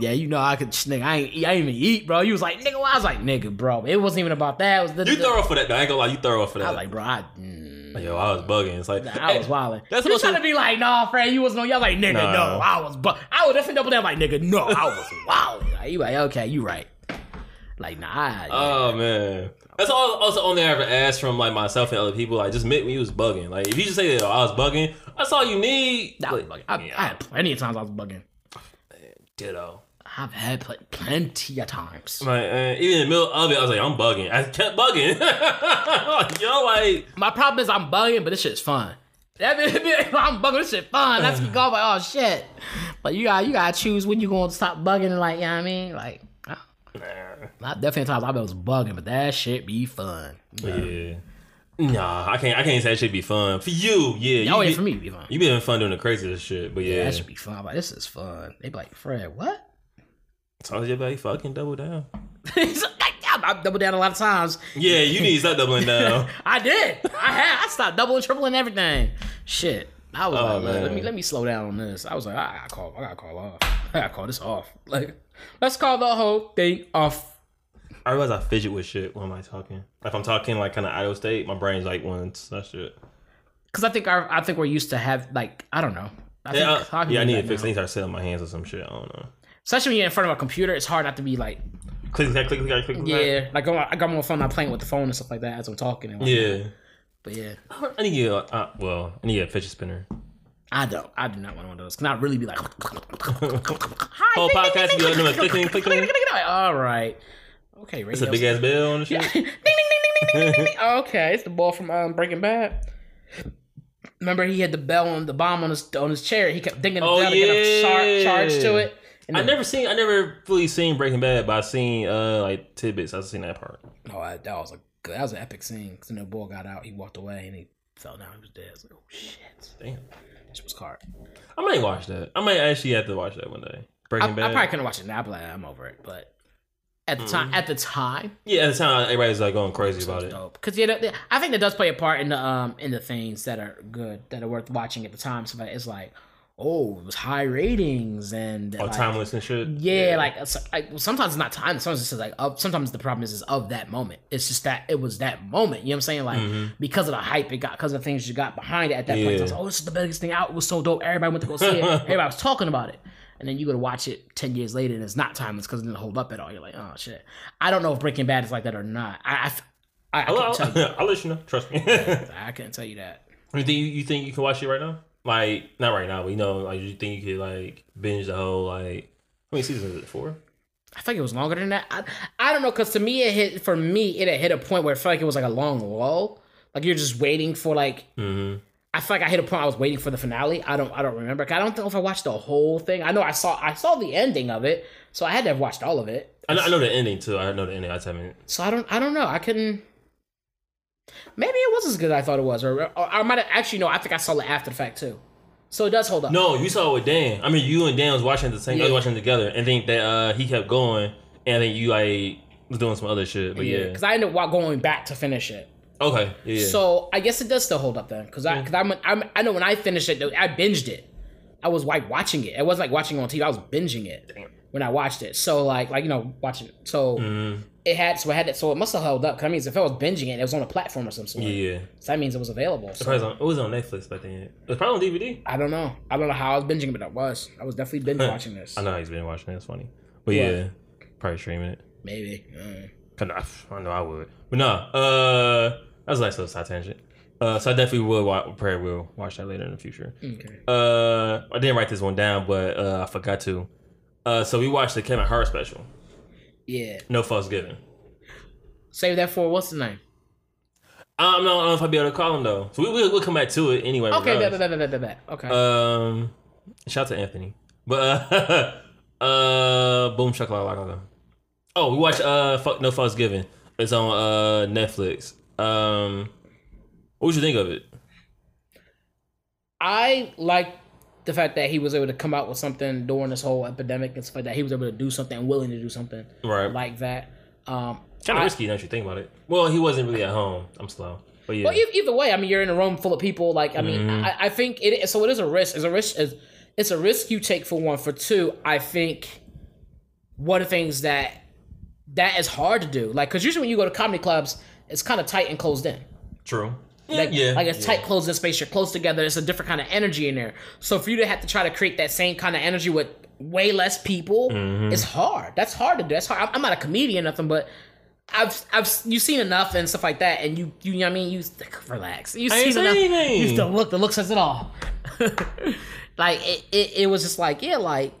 yeah, you know, I could nigga, I ain't, I ain't even eat, bro. You was like, nigga, I was like, nigga, bro, it wasn't even about that. It was the, You the- thorough for that. Though. I ain't gonna lie, you thorough for that. I was like, bro, I. Mm, Yo, I was bugging. It's like I was wilding. That's you trying to be like, nah, Fred, you was no. Y'all like, nigga, Nah. no, I was. Bu- I was definitely double down, like, nigga, no, I was wilding. Like, you like, okay, you right. Like, nah. I- Oh man, that's all. Also, only I ever asked from like myself and other people. Like, just admit when you was bugging. Like, if you just say that oh, I was bugging, that's all you need. I was bugging. I, I had plenty of times I was bugging. Ditto. I've had pl- plenty of times. Like, uh, even in the middle of it, I was like, I'm bugging. I kept bugging. like, <laughs> yo, like, My problem is I'm bugging, but this shit's fun. <laughs> That mean, I'm bugging. This shit fun. That's me going like, oh shit. But you got you gotta choose when you gonna stop bugging and like, you know what I mean? Like, uh, nah, not definitely times I was bugging, but that shit be fun. yeah. Nah, I can't. I can't say that should be fun for you. Yeah, Oh you yeah, be, for me, it'd be fun. You be having fun doing the craziest shit, but Yeah, yeah, that should be fun. But this is fun. They be like, Fred, what? so you like fucking double down. He's like, yeah, I doubled down a lot of times. Yeah, you need to stop doubling <laughs> down. I did. I had. I stopped doubling, tripling everything. Shit. I was Oh, like, let me let me slow down on this. I was like, I gotta call. I gotta call off. I gotta call this off. Like, let's call the whole thing off. I realize I fidget with shit when I'm I talking. Like if I'm talking like kind of idle state, my brain's like wants that shit. Because I think our, I think we're used to have like I don't know. I think Yeah, I, yeah, I need to fix. I need to start sitting on my hands or some shit. I don't know. Especially when you're in front of a computer, it's hard not to be like, Click, click, click, click, click, click. yeah, like I'm, I got more fun not playing with the phone and stuff like that as I'm talking. And yeah. but yeah, I need a, uh, well, I need a fidget spinner. I don't. I do not want one of those. Can I really be like, Whole podcast be like, no, clicking, clicking. All right. Okay, It's a big ass bell on the shit. <laughs> ding, ding, ding, ding, ding, ding, ding. Okay, it's the ball from um, Breaking Bad. Remember, he had the bell on the bomb on his on his chair. He kept dinging the Oh, bell to get a char- charge to it. And I then- never seen, I never fully seen Breaking Bad, but I seen uh like tidbits. I've seen that part. Oh, that that was a good, that was an epic scene. Because then the ball got out, he walked away, and he fell down. He was dead. I was like, oh shit, Damn. this was hard. I might watch that. I might actually have to watch that one day. Breaking I Bad. I probably couldn't watch it now. But like, I'm over it. But at the Mm. time, at the time, yeah, at the time everybody's like going crazy about it. dope. Because you know, I think that does play a part in the um in the things that are good that are worth watching at the time. So like, it's like, oh, it was high ratings and Oh, like, timeless and shit. Yeah, like, it's, like sometimes it's not time. Sometimes it's just like of, sometimes the problem is is of that moment. It's just that it was that moment. You know what I'm saying? Like Mhm. because of the hype it got, because of the things you got behind it at that point. Yeah. It's like, oh, this is the biggest thing out. It was so dope. Everybody went to go see it. <laughs> Everybody was talking about it. And then you go to watch it ten years later, and it's not timeless because it didn't hold up at all. You're like, oh shit. I don't know if Breaking Bad is like that or not. I I, I, I I'll, can't tell you. <laughs> I'll let you know. Trust me. <laughs> I can't tell you that. you think you, you think you can watch it right now? Like not right now, but you know, like you think you could like binge the whole like how many seasons is it? Four? I think it was longer than that. I, I don't know because to me it hit for me it hit a point where it felt like it was like a long lull. Like you're just waiting for like Mm-hmm. I feel like I hit a point I was waiting for the finale. I don't I don't remember. I don't know if I watched the whole thing. I know I saw I saw the ending of it, so I had to have watched all of it. I know, I know the ending too. I know the ending. I just haven't. So I don't I don't know. I couldn't. Maybe it was as good as I thought it was, or, or I might have actually no. I think I saw it after the fact too. So it does hold up. No, you saw it with Dan. I mean, you and Dan was watching the same. Yeah. was watching together, and think that uh he kept going, and then you like was doing some other shit. But yeah, because I ended up going back to finish it. Okay, yeah. So I guess it does still hold up then, because I because I'm, I'm I know when I finished it, I binged it. I was like watching it. It wasn't like watching it on TV. I was binging it Damn. when I watched it. So like like you know watching. So Mhm. it had so it had it. So it must have held up. 'cause That means if I was binging it, it was on a platform or some sort. yeah, So that means it was available. it, So probably was on, it was on Netflix back then. It was probably on DVD. I don't know. I don't know how I was binging, but I was. I was definitely binge watching this. I know he's been watching it. It's funny, but What? yeah, probably streaming it. Maybe. Uh, Cause I, I know I would, but no. Uh, that was a nice little side tangent. Uh, so I definitely will. Watch, probably will watch that later in the future. okay. Uh, I didn't write this one down, but uh, I forgot to. Uh, so we watched the Kevin Hart special. Yeah. No fucks given. Save that for what's the name? I don't know, I don't know if I'll be able to call him though. So we, we'll, we'll come back to it anyway. Okay. That, that, that, that, that. Okay. Um, shout out to Anthony. But uh, <laughs> uh, boom shakalaka. Oh, we watched uh, fuck no fucks given. It's on uh Netflix. Um, what would you think of it? I like the fact that he was able to come out with something during this whole epidemic and stuff like that. He was able to do something willing to do something Right, like that. Um, kind of risky. Now that you think about it. Well, he wasn't really at home. I'm slow, but yeah. Well, either way, I mean, you're in a room full of people. Like, I mean, Mhm. I, I think it. So it is a risk. It's a risk. It's, it's a risk you take for one. For two, I think one of the things that that is hard to do, like, because usually when you go to comedy clubs, it's kind of tight and closed in. True. Like, yeah, like it's yeah. tight, closed in space. You're close together. It's a different kind of energy in there. So for you to have to try to create that same kind of energy with way less people, Mhm. it's hard. That's hard to do. That's hard. I'm- I'm not a comedian or nothing, but I've I've you've seen enough and stuff like that, and you you know what I mean. You relax. You've I ain't seen say enough. anything. You the look. The look says it all. <laughs> like it, it, it was just like yeah, like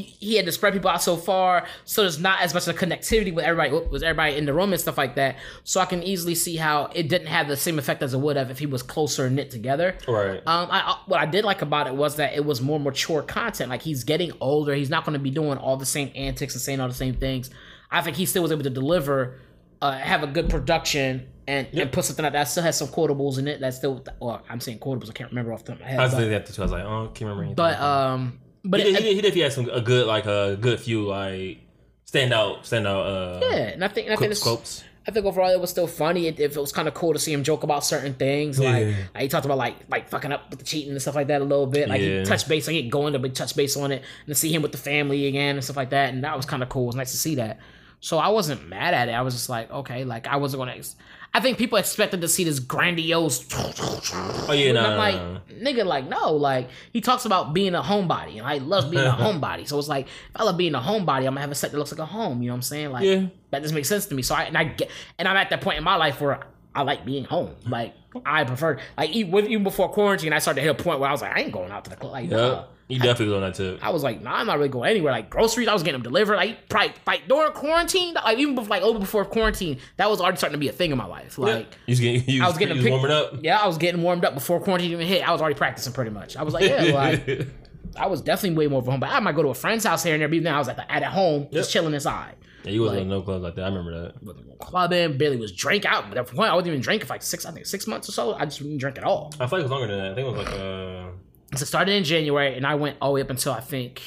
he, had to spread people out so far, so there's not as much of a connectivity with everybody with everybody in the room and stuff like that. So I can easily see how it didn't have the same effect as it would have if he was closer knit together. Right. Um, I, I what I did like about it was that it was more mature content. Like he's getting older, he's not going to be doing all the same antics and saying all the same things. I think he still was able to deliver, uh, have a good production, and Yep. and put something out that still has some quotables in it. That still, well, I'm saying quotables. I can't remember off the top of my head. I was but, that too. I was like, oh, can't remember anything. but um, but he, it, did, he, did, he definitely had some a good like a good few like stand out stand out uh yeah, and I think and I think quotes. I think overall it was still funny. It, if it was kind of cool to see him joke about certain things, like, Yeah. like he talked about like like fucking up with the cheating and stuff like that a little bit. Like Yeah. he touched base, like he going to touch base on it, and to see him with the family again and stuff like that, and that was kind of cool. It was nice to see that. So I wasn't mad at it. I was just like, okay, like I wasn't gonna. Ex- I think people expected to see this grandiose. Oh yeah, and no, I'm like, nigga, like no, like he talks about being a homebody, and I love being a <laughs> homebody. So it's like, if I love being a homebody, I'm gonna have a set that looks like a home. You know what I'm saying? Like, Yeah. that doesn't make sense to me. So I and I get and I'm at that point in my life where I like being home. Like I prefer like even, even before quarantine, I started to hit a point where I was like, I ain't going out to the club. Like, Yep. nah. You definitely on that tip. I was like, nah, I'm not really going anywhere. Like groceries, I was getting them delivered. Like probably like during quarantine, like even before, like over before quarantine, that was already starting to be a thing in my life. Like. you was getting, you I was getting you warming up. Yeah, I was getting warmed up before quarantine even hit. I was already practicing pretty much. I was like, yeah, like <laughs> I was definitely way more of a home. But I might go to a friend's house here and there. But then, I was at the, at home, just chilling inside. Yeah, you wasn't Like- in no clubs like that. I remember that. Clubbing, barely was drink out. But at the point, I wasn't even drinking for like six, I think six months or so. I just didn't drink at all. I feel like it was longer than that. I think it was like uh So it started in January, and I went all the way up until I think,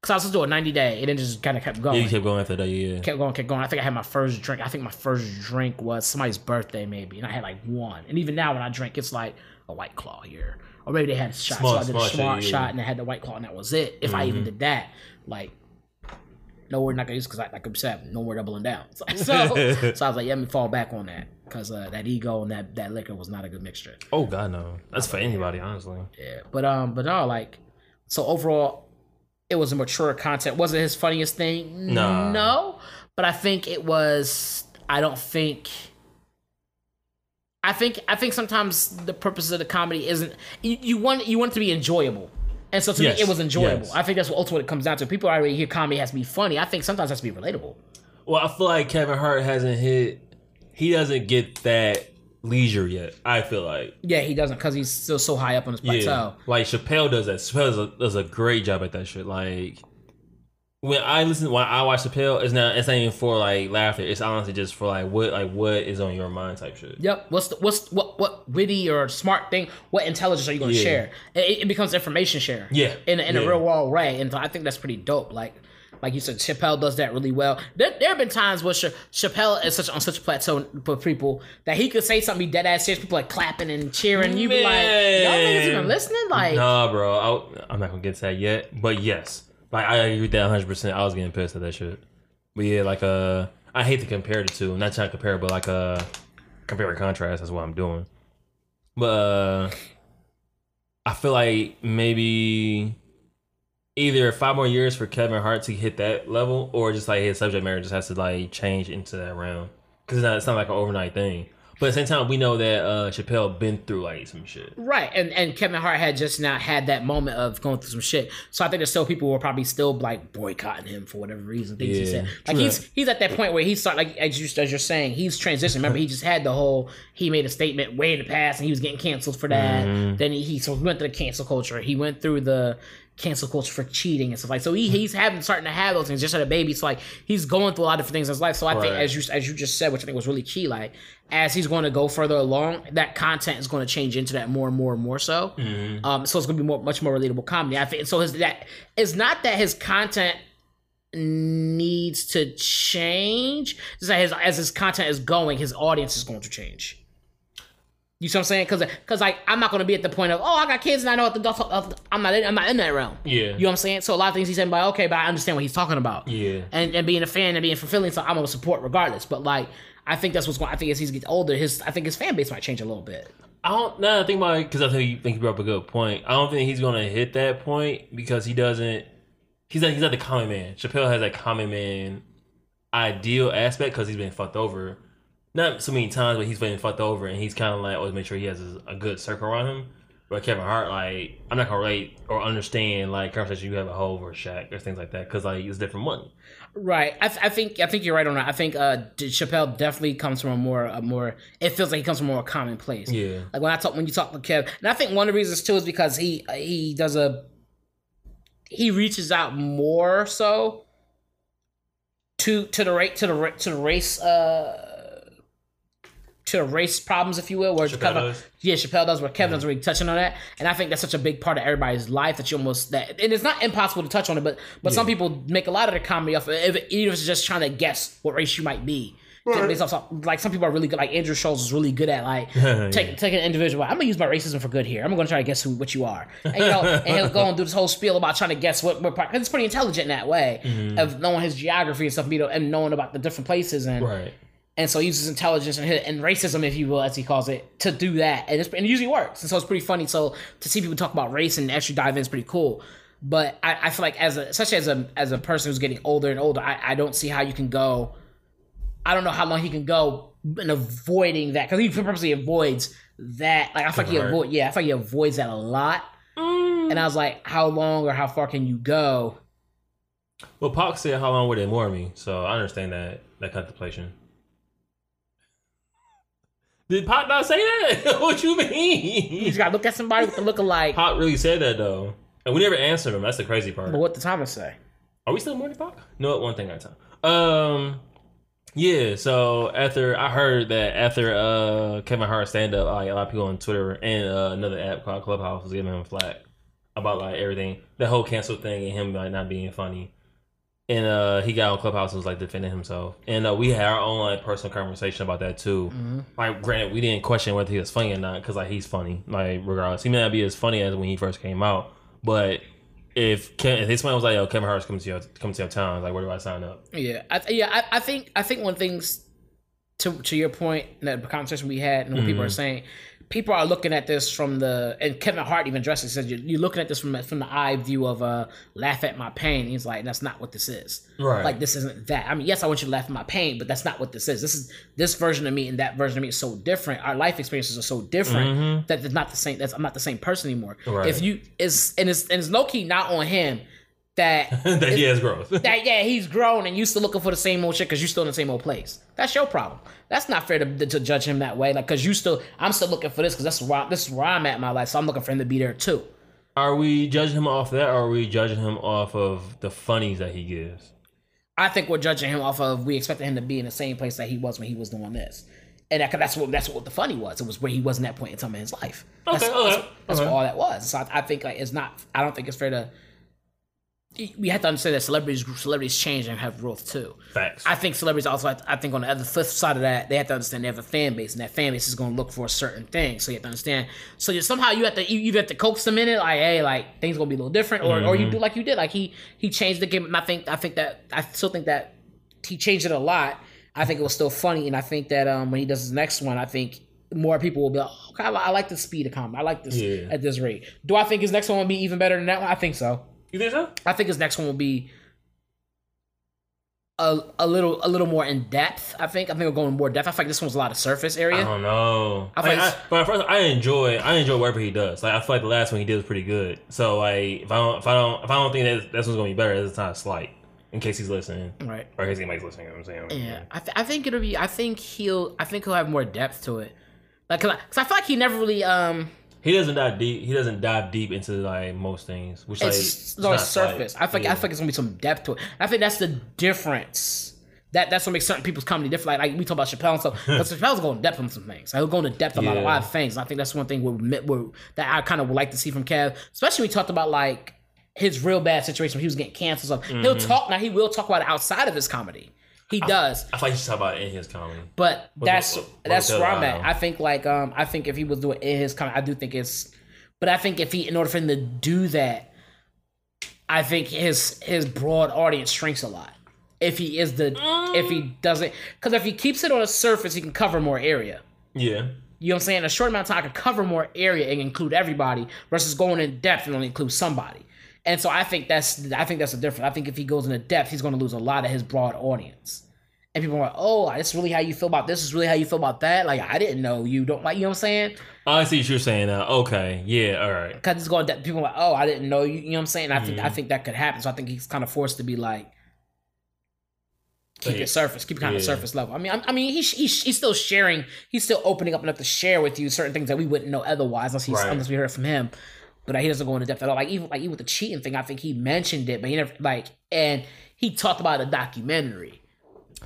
because I was supposed to do a ninety day, and then just kind of kept going. yeah, you kept going after that. Yeah, kept going, kept going. I think I had my first drink. I think my first drink was somebody's birthday, maybe, and I had like one. And even now, when I drink, it's like a white claw here, or maybe they had a shot. Small- so I did a smart yeah. shot, and I had the white claw, and that was it. If I even did that, like. No, we're not gonna use because, like I said, no more doubling down. <laughs> So, so, <laughs> so I was like, yeah, let me fall back on that because uh, that ego and that that liquor was not a good mixture. Oh god, no. That's for anybody, honestly. Yeah, but um, but no, like, so overall, it was a mature content. Was it his funniest thing? No, No, but I think it was. I don't think. I think I think sometimes the purpose of the comedy isn't you, you want you want it to be enjoyable, and so to Yes, me it was enjoyable. yes. I think that's what ultimately it comes down to. People already hear comedy has to be funny. I think sometimes it has to be relatable. Well, I feel like Kevin Hart hasn't hit. He doesn't get that leisure yet. I feel like. Yeah, he doesn't because he's still so high up on his Yeah, plateau. like Chappelle does that. Chappelle does a, does a great job at that shit. Like when I listen, when I watch Chappelle, it's not it's not even for like laughter. It's honestly just for like what like what is on your mind type shit. Yep. What's the, what's what what witty or smart thing? What intelligence are you going to Yeah. share? It, it becomes information share. Yeah. In a, in a real world way, and I think that's pretty dope. Like like you said, Chappelle does that really well. There, there have been times where Cha- Chappelle is such on such a plateau for people that he could say something dead ass serious, people like clapping and cheering. You be like, y'all niggas even listening? Like, Nah, bro. I, I'm not gonna get to that yet, but yes, like I agree with that 100. percent I was getting pissed at that shit. But yeah, like uh, I hate to compare the two. I'm not trying to compare, but like uh, compare and contrast. That's what I'm doing. But uh, I feel like maybe either five more years for Kevin Hart to hit that level, or just like his subject matter just has to like change into that round because it's not, it's not like an overnight thing. But at the same time, we know that uh, Chappelle been through like some shit. Right, and and Kevin Hart had just not had that moment of going through some shit. So I think there's still people who are probably still like boycotting him for whatever reason. Things he said, like true he's he's at that point where he's start like as you as you're saying, he's transitioning. Remember, he just had the whole he made a statement way in the past, and he was getting canceled for that. Mm-hmm. Then he, he so he went through the cancel culture. He went through the cancel culture for cheating and stuff like. So he he's having starting to have those things. Just had a baby, so like he's going through a lot of different things in his life. So I think as you as you just said, which I think was really key, like as he's going to go further along, that content is going to change into that more and more and more so. Um, so it's going to be more, much more relatable comedy. I think so. His that it's not that his content needs to change. It's that his as his content is going, his audience is going to change. You see what I'm saying? Because because like I'm not going to be at the point of oh I got kids and I know what the I'm not in, I'm not in that realm. Yeah. You know what I'm saying? So a lot of things he's saying, but okay, but I understand what he's talking about Yeah. and, and being a fan and being fulfilling, so I'm gonna support regardless. But like, I think that's what's going. I think as he gets older, his I think his fan base might change a little bit. I don't. Now I think it because I think you think you brought up a good point. I don't think he's gonna hit that point because he doesn't. He's not. He's not the common man. Chappelle has that common man ideal aspect because he's been fucked over, not so many times, but he's been fucked over, and he's kind of like always make sure he has a, a good circle around him. But Kevin Hart, like, I'm not gonna relate or understand like conversation you have a Hov or Shaq or things like that because like it's different money. Right. I, th- I think I think you're right on that. I think uh, Chappelle definitely comes from a more a more. It feels like he comes from a more common place. Yeah. Like when I talk when you talk to Kev, and I think one of the reasons too is because he he does a he reaches out more so to to the rate to the to the race uh to the race problems, if you will, where Chappelle Kevin- does? yeah, Chappelle does, where Kevin doesn't really touching on that, and I think that's such a big part of everybody's life that you almost that, and it's not impossible to touch on it, but but some people make a lot of their comedy off of if- even if it's just trying to guess what race you might be. Some- like some people are really good, like Andrew Schulz is really good at like <laughs> taking taking an individual. I'm gonna use my racism for good here. I'm gonna try to guess who what you are, and you know, and he'll go and do this whole spiel about trying to guess what. what part, 'cause it's pretty intelligent in that way mm-hmm. of knowing his geography and stuff, you know, and knowing about the different places and Right. And so he uses intelligence and, his- and racism, if you will, as he calls it, to do that, and, it's, and it usually works. And so it's pretty funny. So to see people talk about race and actually dive in is pretty cool. But I, I feel like as a, especially as a as a person who's getting older and older, I, I don't see how you can go. I don't know how long he can go and avoiding that because he purposely avoids that. Like I feel like he avoid yeah, I feel like he avoids that a lot. Mm. And I was like, how long or how far can you go? Well, Pac said, "How long would it more me?" So I understand that that contemplation. Did Pop not say that? <laughs> what you You mean? just gotta look at somebody with the look alike. Pop really said that though, and we never answered him. That's the crazy part. But what did Thomas say? Are we still mourning Pop? No, one thing at a time. Um, yeah. So after I heard that after uh Kevin Hart stand up, like a lot of people on Twitter and uh, another app called Clubhouse was giving him flack about like everything, the whole cancel thing, and him like not being funny. And uh, he got on Clubhouse and was like defending himself. And uh, we had our own like personal conversation about that too. Like, granted, we didn't question whether he was funny or not because like he's funny. Like, regardless, he may not be as funny as when he first came out, but if Ken, if his plan was like, "Yo, Kevin Hart's coming to your coming to your town," like, where do I sign up? Yeah, I, yeah, I, I think I think one things to to your point, that conversation we had, and what people are Mm-hmm. saying, people are looking at this from the and Kevin Hart even addressed it. Says you're, you're looking at this from the- from the eye view of uh laugh at my pain. He's like, that's not what this is. Right. Like this isn't that. I mean, yes, I want you to laugh at my pain, but that's not what this is. This is this version of me and that version of me is so different. Our life experiences are so different that it's not the same. That's I'm not the same person anymore. Mm-hmm. Right. If you is and it's and it's low key not on him that <laughs> that he has growth. <laughs> that yeah, he's grown and you still looking for the same old shit because you're still in the same old place. That's your problem. That's not fair to, to judge him that way. Like, cause you still, I'm still looking for this because that's where I, this is where I'm at in my life. So I'm looking for him to be there too. are we judging him off that, or are we judging him off of the funnies that he gives? I think we're judging him off of we expected him to be in the same place that he was when he was doing this, and that, that's what that's what the funny was. It was where he wasn't at point in time in his life. That's, Okay, okay, that's, okay. all that was. So I, I think like it's not. I don't think it's fair to. We have to understand that celebrities celebrities change and have growth too. Facts. I think celebrities also, I think on the other flip side of that, they have to understand they have a fan base, and that fan base is going to look for a certain thing. So you have to understand. So you, somehow you have to you, you have to coax them in it, like, hey, like things gonna be a little different, or or you do like you did, like he he changed the game. And I think I think that I still think that he changed it a lot. I think it was still funny, and I think that um when he does his next one, I think more people will be like, okay, I, I like the speed of comedy. I like this Yeah. at this rate. Do I think his next one will be even better than that one? I think so. You think so? I think his next one will be a, a little a little more in depth. I think I think we're going more depth. I feel like this one's a lot of surface area. I don't know. I like I, but at first, I enjoy I enjoy whatever he does. Like I feel like the last one he did was pretty good. So like if I don't if I don't if I don't think that this one's gonna be better, it's not a slight. In case he's listening, Right. or in case anybody's listening, you know what I'm saying. Yeah. I, th- I think it'll be. I think he'll. I think he'll have more depth to it. Like, cause I, 'cause I feel like he never really. Um. He doesn't dive deep. He doesn't dive deep into like most things, which like It's, it's it's on the not slight. surface. I think. I think it's gonna be some depth to it. I think that's the difference. That that's what makes certain people's comedy different. Like, like we talk about Chappelle and stuff, <laughs> but Chappelle's going to depth on some things. He'll go into depth about a lot of things. I think that's one thing we're, we're, that I kind of would like to see from Kev, especially when we talked about like his real bad situation when he was getting canceled. Stuff. He'll Mm-hmm. talk now. He will talk about it outside of his comedy. He does. I feel like you should talk about it in his comedy. But that's what- what that's where I'm at. I think like um I think if he was doing it in his comment, I do think it's but I think if he in order for him to do that, I think his his broad audience shrinks a lot. If he is the if he doesn't because if he keeps it on a surface, he can cover more area. Yeah, You know what I'm saying? A short amount of time, I can cover more area and include everybody versus going in depth and only include somebody. And so I think that's I think that's the difference. I think if he goes into depth, he's going to lose a lot of his broad audience. And people are like, "Oh, that's really how you feel about this. Is really how you feel about that." Like I didn't know you don't like. You know what I'm saying? I see what you're saying now. Okay, yeah, all right. Because it's going depth. People are like, "Oh, I didn't know you." You know what I'm saying? I think Mm-hmm. I think that could happen. So I think he's kind of forced to be like. Keep it surface. Keep it kind of Yeah. surface level. I mean, I, I mean, he's, he's he's still sharing. He's still opening up enough to share with you certain things that we wouldn't know otherwise, unless he's, Right. unless we heard from him. But he doesn't go into depth at all. Like even like even with the cheating thing, I think he mentioned it, but he never like and he talked about a documentary.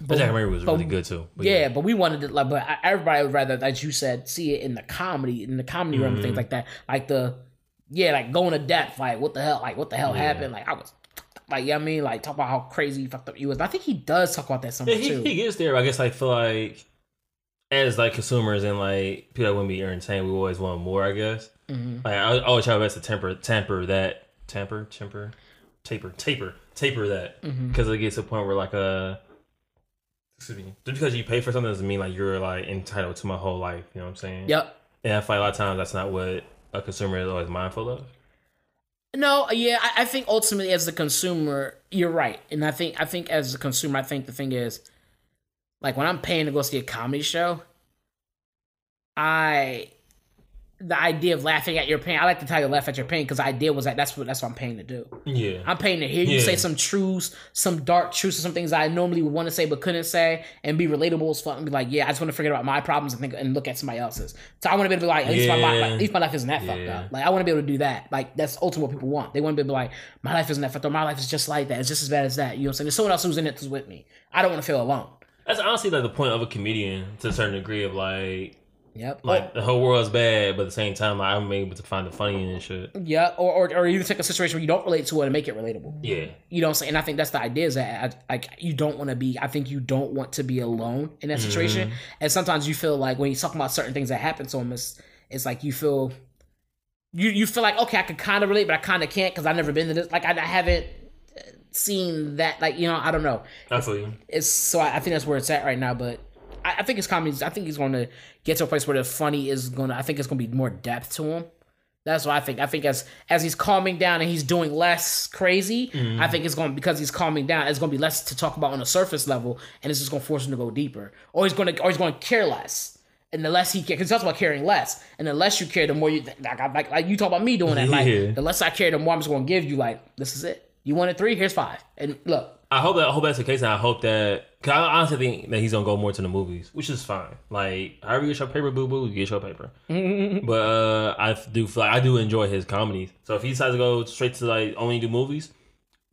But, The documentary was but- really good too. But Yeah, but we wanted to like, but everybody would rather, as you said, see it in the comedy, in the comedy Mm-hmm. things like that. Like the, yeah, like going to depth, like what the hell, like what the hell happened? Like I was, like, yeah, you know I mean, like talk about how crazy fucked up you was. But I think he does talk about that Yeah, he, too. he gets there. But I guess I feel like as like consumers and like people that want to be entertained, we always want more. I guess. Mm-hmm. Like I I always try my best to temper temper that temper temper taper taper taper that Mm-hmm. because it gets to a point where like uh excuse me just because you pay for something doesn't mean like you're like entitled to my whole life. You know what I'm saying? Yep. And I like a lot of times that's not what a consumer is always mindful of. No, yeah, I, I think ultimately as the consumer, you're right, and I think I think as a consumer, I think the thing is, like when I'm paying to go see a comedy show, I the idea of laughing at your pain. I like to tell you laugh at your pain because the idea was that that's what that's what I'm paying to do. Yeah. I'm paying to hear you Yeah. say some truths, some dark truths, or some things I normally would want to say but couldn't say, and be relatable as fuck. And be like, yeah, I just want to forget about my problems and think and look at somebody else's. So I want to be able to be like, at least, my, my, Yeah. at least my life isn't that fucked up. Like I want to be able to do that. Like that's ultimately what people want. They want to be like, my life isn't that fucked up. My life is just like that. It's just as bad as that. You know what I'm saying? There's someone else who's in it who's with me. I don't want to feel alone. That's honestly like the point of a comedian to a certain degree of like Yep. like the whole world's bad, but at the same time I'm able to find the funny in and shit. Yeah, or, or or even take a situation where you don't relate to it and make it relatable. Yeah. You know what I'm saying? And I think that's the idea is that I, like you don't want to be. I think you don't want to be alone in that situation. And sometimes you feel like when you're talking about certain things that happen to him, it's it's like you feel you you feel like okay, I could kind of relate, but I kind of can't because I've never been to this. Like I, I haven't uh, seen that. Like you know, I don't know. I feel you. It's so I, I think that's where it's at right now. But I, I think his comedy. I think he's going to get to a place where the funny is going to. I think it's going to be more depth to him. That's what I think. I think as as he's calming down and he's doing less crazy, mm-hmm. I think it's going to, because he's calming down. It's going to be less to talk about on a surface level, and it's just going to force him to go deeper, or he's going to or he's going to care less. And the less he cares, because he talks about caring less, and the less you care, the more you like. Like, like you talk about me doing that. <laughs> Like Yeah. the less I care, the more I'm just going to give you. Like this is it. You wanted three, here's five. And look, I hope that I hope that's the case, and I hope that because I honestly think that he's gonna go more to the movies, which is fine. Like, however you get your paper, boo boo, you get your paper. but uh, I do feel like I do enjoy his comedies. So if he decides to go straight to like only do movies,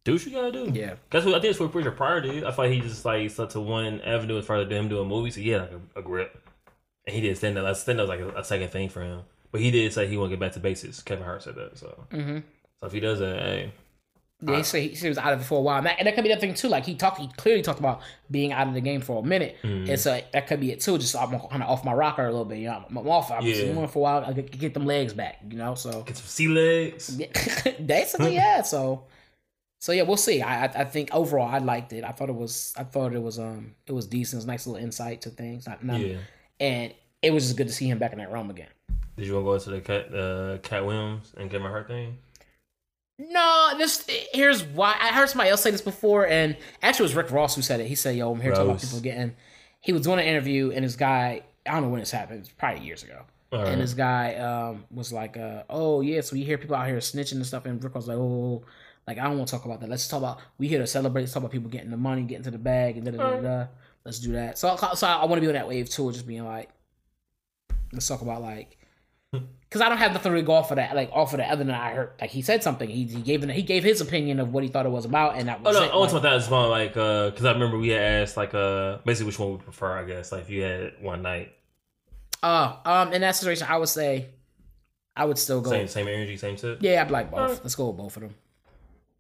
do what you gotta do. Yeah. that's what I think. That's what Richard Pryor did. I feel like he just like stuck to one avenue as far as him doing movies. So he had like a, a grip, and he did stand up. Stand up was like a, a second thing for him. But he did say he want to get back to basics. Kevin Hart said that. So, so if he does that, hey, Yeah, he said he, he was out of it for a while, and that, and that could be the thing too. Like he talked, he clearly talked about being out of the game for a minute, Mm. and so that could be it too. Just I'm kind of off my rocker a little bit. You know, I'm off. I'm just Yeah. going for a while. I get, get them legs back. You know, so get some sea legs. <laughs> basically, yeah. So, so yeah, we'll see. I, I I think overall, I liked it. I thought it was I thought it was um it was decent. It was a nice little insight to things. Not, not, Yeah. and it was just good to see him back in that realm again. Did you want to go into the Cat, uh, Katt Williams and Kevin Hart thing? No, this here's why. I heard somebody else say this before, and actually it was Rick Ross who said it. He said, "Yo, I'm here to talk about people getting." He was doing an interview, and this guy, I don't know when this happened. It probably years ago. Right. And this guy um, was like, uh, "Oh yeah, so you hear people out here snitching and stuff." And Rick was like, "Oh, like I don't want to talk about that. Let's talk about we here to celebrate. Let's talk about people getting the money, getting to the bag, and da da da da. Let's do that." So, so I want to be on that wave too, just being like, let's talk about like because I don't have nothing to go off of that, like off of that, other than I heard, like he said something. He, he gave he gave his opinion of what he thought it was about, and that Oh was no, it. I want to Like, talk about that as well, like, uh, because I remember we had asked, like, uh, basically which one we prefer, I guess, like, if you had one night, uh, um, in that situation, I would say, I would still go. same, same energy, same tip. Yeah, I'd like both. Alright. Let's go with both of them.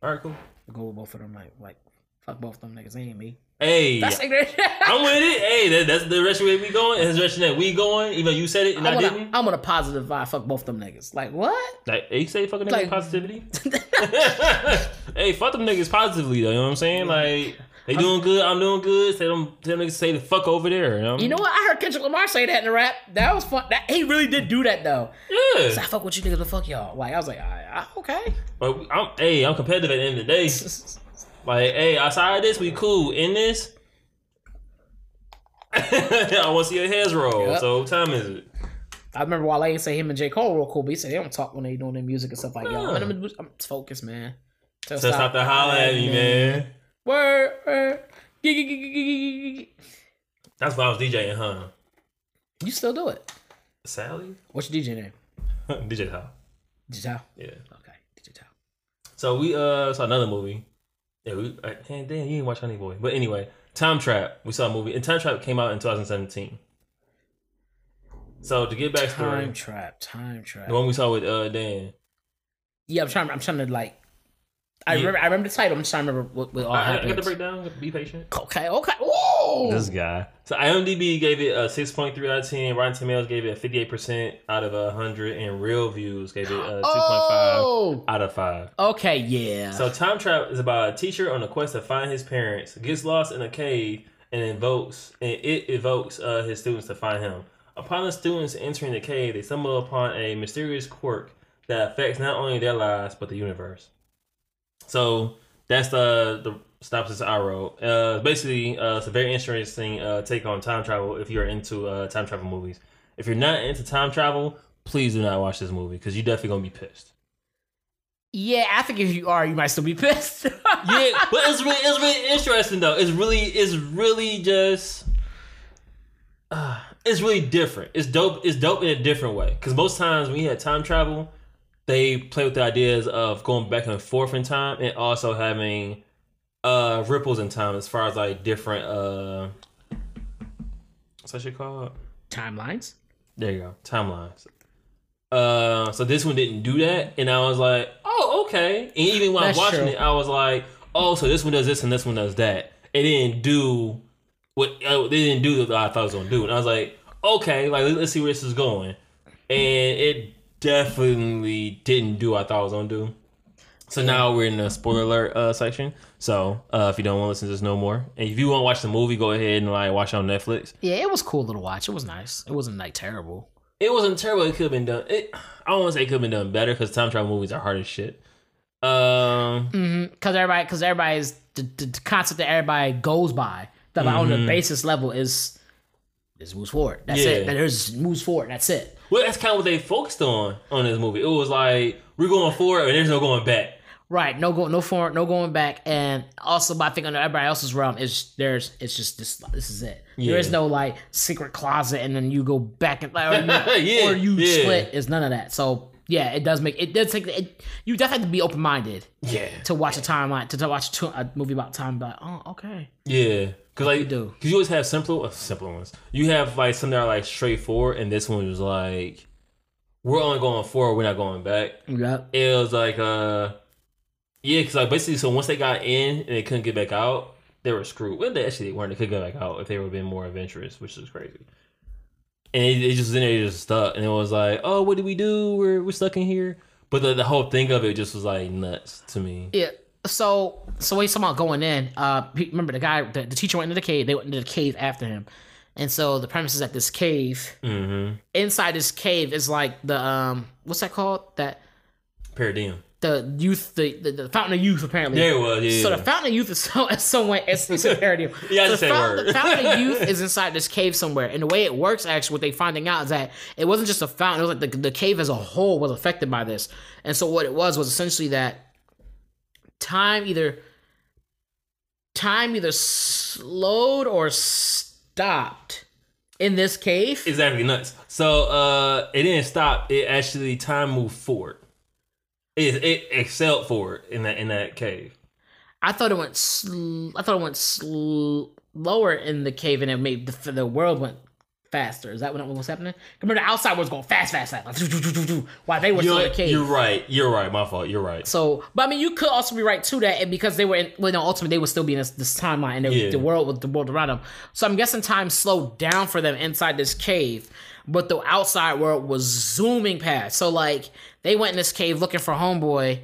All right, cool. Go with both of them. Like, like fuck both of them niggas. They ain't me. Hey, That's I'm with it. <laughs> Hey, that, that's the direction we we going. That's the direction that we going. Even though you said it and I I'm on, a, didn't. I'm on a positive vibe. Fuck both them niggas. Like what? Like, hey, you say fucking niggas Like- positivity. <laughs> <laughs> hey, fuck them niggas positively though. You know what I'm saying? Like, they doing good. I'm doing good. Say them, tell them niggas say the fuck over there. You know? You know what? I heard Kendrick Lamar say that in the rap. That was fun. That, he really did do that though. Yeah. So I fuck with you niggas, but fuck y'all. Like I was like, all right, okay. But I'm, hey, I'm competitive at the end of the day. Like, hey, outside of this, we cool. In this, <laughs> I want to see your heads roll. Yep. So, what time is it? I remember Wale say him and J. Cole real cool, but he said they don't talk when they doing their music and stuff like that. Huh. I'm, I'm, focused, man. So So stop to holler at me, man. Word, word. Gee. That's why I was DJing, huh? You still do it. Sally? What's your DJ name? DJ How? Digital. Yeah. Okay, Digital. So we uh saw another movie. Yeah, we uh, damn, damn, you didn't watch Honey Boy. But anyway, Time Trap. We saw a movie, and Time Trap came out in 2017. So to get back Time story, trap. Time trap. the one we saw with uh Dan. Yeah, I'm trying. I'm trying to like. I remember. I remember the title. I'm just trying to remember what, what all I, I happened. got the breakdown. Be patient. Okay. Okay. Whoa. This guy. So IMDb gave it a 6.3 out of 10. Rotten Tomatoes gave it a 58% out of 100, and Real Views gave it a 2.5 Oh. out of 5. Okay. Yeah. So Time Trap is about a teacher on a quest to find his parents, gets lost in a cave, and invokes and it evokes uh, his students to find him. Upon the students entering the cave, they stumble upon a mysterious quirk that affects not only their lives but the universe. So That's the the synopsis I wrote. Uh, basically, uh, it's a very interesting uh, take on time travel. If you're into uh, time travel movies, if you're not into time travel, please do not watch this movie because you're definitely gonna be pissed. Yeah, I think if you are, you might still be pissed. <laughs> yeah, but it's really it's really interesting though. It's really it's really just uh, it's really different. It's dope. It's dope in a different way because most times when you had time travel, they play with the ideas of going back and forth in time and also having uh ripples in time as far as like different uh what's that shit called? Timelines. There you go, timelines. Uh, so this one didn't do that, and I was like, oh okay. And even when I was That's watching true. it, I was like, oh, so this one does this and this one does that. It didn't do what uh, they didn't do what I thought it was gonna do, and I was like, okay, like let's see where this is going, and it definitely didn't do what I thought it was gonna do. So now we're in the spoiler alert uh, section. So uh, if you don't want to listen to this no more, and if you want to watch the movie, go ahead and like watch it on Netflix. Yeah, it was cool to watch. It was nice. It wasn't like terrible. It wasn't terrible. It could have been done. It, I don't want to say it could have been done better because time travel movies are hard as shit. Um, Because everybody, because everybody's the, the, concept that everybody goes by that on the basis level is is moves forward. That's Yeah. it. That there's moves forward. That's it. Well, that's kind of what they focused on on this movie. It was like we're going forward and there's no going back. Right. No go. No forward. No going back. And also, I think under everybody else's realm is there's. It's just this. This is it. There is no like secret closet and then you go back and <laughs> or you, Yeah, or you yeah. split. Is none of that. So yeah, it does make it does take it. You definitely have to be open minded Yeah, to watch a timeline to, to watch a, a movie about time. But oh, okay. yeah. Because like, do. because you always have simple, uh, simple ones. You have like some that are like straightforward, and this one was like, we're only going forward, we're not going back. Yeah. It was like, uh, yeah, because like basically, so once they got in and they couldn't get back out, they were screwed. Well, they actually weren't. They could get back out if they would have been more adventurous, which is crazy. And it, it just was in there, just stuck, and it was like, oh, what do we do? We're we're stuck in here. But the, the whole thing of it just was like nuts to me. Yeah. So so when he's talking about going in, uh, remember the guy, the, the teacher went into the cave. They went into the cave after him, and so the premise is that this cave, Mm-hmm. inside this cave, is like the um, what's that called? That Paradigm. The youth, the the, the fountain of youth, apparently. It was. Yeah. So the fountain of youth is so in some way it's, it's a <laughs> parody. Yeah, so the, fountain, word. the fountain of <laughs> youth is inside this cave somewhere, and the way it works, actually, what they're finding out is that it wasn't just a fountain; it was like the, the cave as a whole was affected by this. And so what it was was essentially that time either time either slowed or stopped in this cave. exactly nuts. So uh, it didn't stop. It actually time moved forward. It it excelled for it in that in that cave. I thought it went. Sl- I thought it went sl- lower in the cave, and it made the, the world went faster. Is that what was happening? Remember, the outside was going fast, fast, fast, like, while they were in the cave. You're right. You're right. My fault. You're right. So, but I mean, you could also be right too that and because they were in, well, no, ultimately they would still be in this, this timeline and they, Yeah. the world with the world around them. So I'm guessing time slowed down for them inside this cave, but the outside world was zooming past. So like they went in this cave looking for homeboy,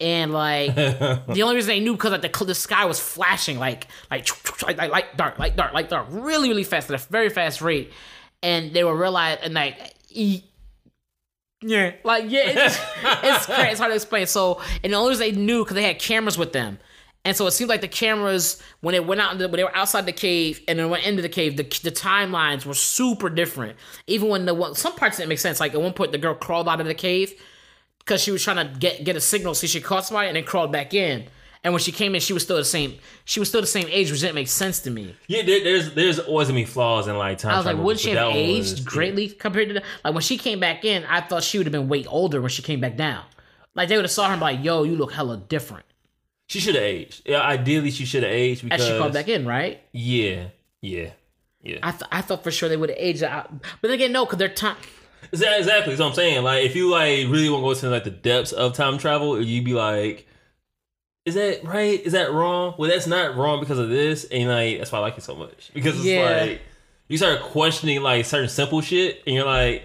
and like <laughs> the only reason they knew because like the, the sky was flashing like like like like light dark like dark like dark really really fast at a very fast rate, and they were realize and like. E- yeah, like yeah, <laughs> it's, it's crazy. It's hard to explain. So, and the only reason they knew because they had cameras with them, and so it seemed like the cameras when it went out, when they were outside the cave and then went into the cave, the the timelines were super different. Even when the some parts didn't make sense. Like at one point, the girl crawled out of the cave because she was trying to get get a signal, so she caught somebody and then crawled back in. And when she came in, she was still the same. She was still the same age, which didn't make sense to me. Yeah, there, there's there's always gonna be flaws in like time. I was like, wouldn't she have aged was- greatly compared to the, like when she came back in? I thought she would have been way older when she came back down. Like they would have saw her and be like, "Yo, you look hella different." She should have aged. Yeah, ideally she should have aged because As she called back in, right? yeah, yeah, yeah. I th- I thought for sure they would have aged out, but then again, no, because they're time. Exactly, exactly. That's what I'm saying. Like, if you like really want to go to like the depths of time travel, you'd be like, "Is that right? Is that wrong? Well, that's not wrong because of this." And like, that's why I like it so much because it's Yeah. like you start questioning like certain simple shit, and you're like,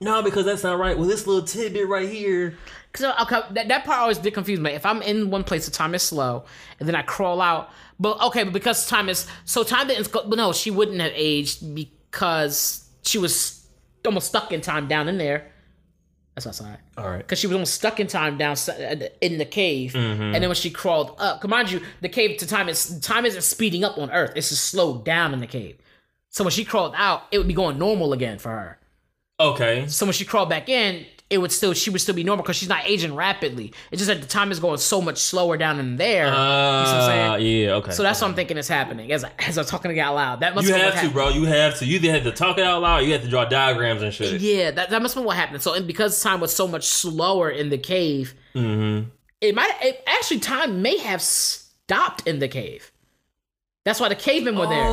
"No, because that's not right." Well, this little tidbit right here. Cause okay, that, that part always did confuse me. If I'm in one place, the time is slow, and then I crawl out. But okay, but because time is so time didn't. But no, she wouldn't have aged because she was almost stuck in time down in there. That's outside. All right. Because she was almost stuck in time down uh, in the cave, Mm-hmm. and then when she crawled up, 'cause mind you, the cave to time is time isn't speeding up on Earth; it's just slowed down in the cave. So when she crawled out, it would be going normal again for her. Okay. So when she crawled back in, it would still she would still be normal because she's not aging rapidly. It's just that the time is going so much slower down in there. Uh, see what I'm yeah. Okay. so that's what I'm thinking is happening as I, as I'm talking to out loud. That must you have to, happened. bro. You have to. You either have to talk it out loud. Or you have to draw diagrams and shit. Yeah, that, that must be what happened. So and because time was so much slower in the cave, Mm-hmm. it might it, actually time may have stopped in the cave. That's why the cavemen were there.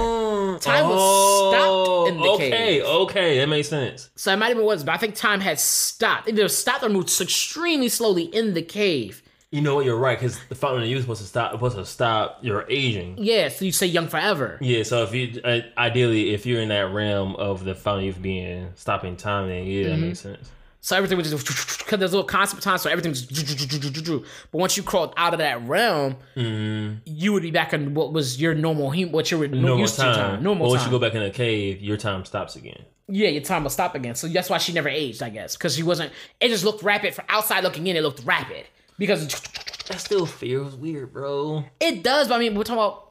Time was stopped in the Oh, okay, cave. Okay, that makes sense. So it might have been was, but I think time had stopped. It either stopped or moved extremely slowly in the cave. You know what? You're right because the fountain of youth was supposed to stop. Supposed to stop your aging. Yeah, so you say young forever. Yeah. So if you uh, ideally, if you're in that realm of the fountain of youth being stopping time, then yeah, that Mm-hmm. makes sense. So everything was just because there's a little concept of time, so everything was. But once you crawled out of that realm, you would be back in what was your normal, hum- what you were Normal used time. to time. Normal but once time. you go back in the cave, your time stops again. Yeah, your time will stop again. So that's why she never aged, I guess, because she wasn't. It just looked rapid. For outside looking in, it looked rapid because That still feels weird, bro. it does. But I mean, we're talking about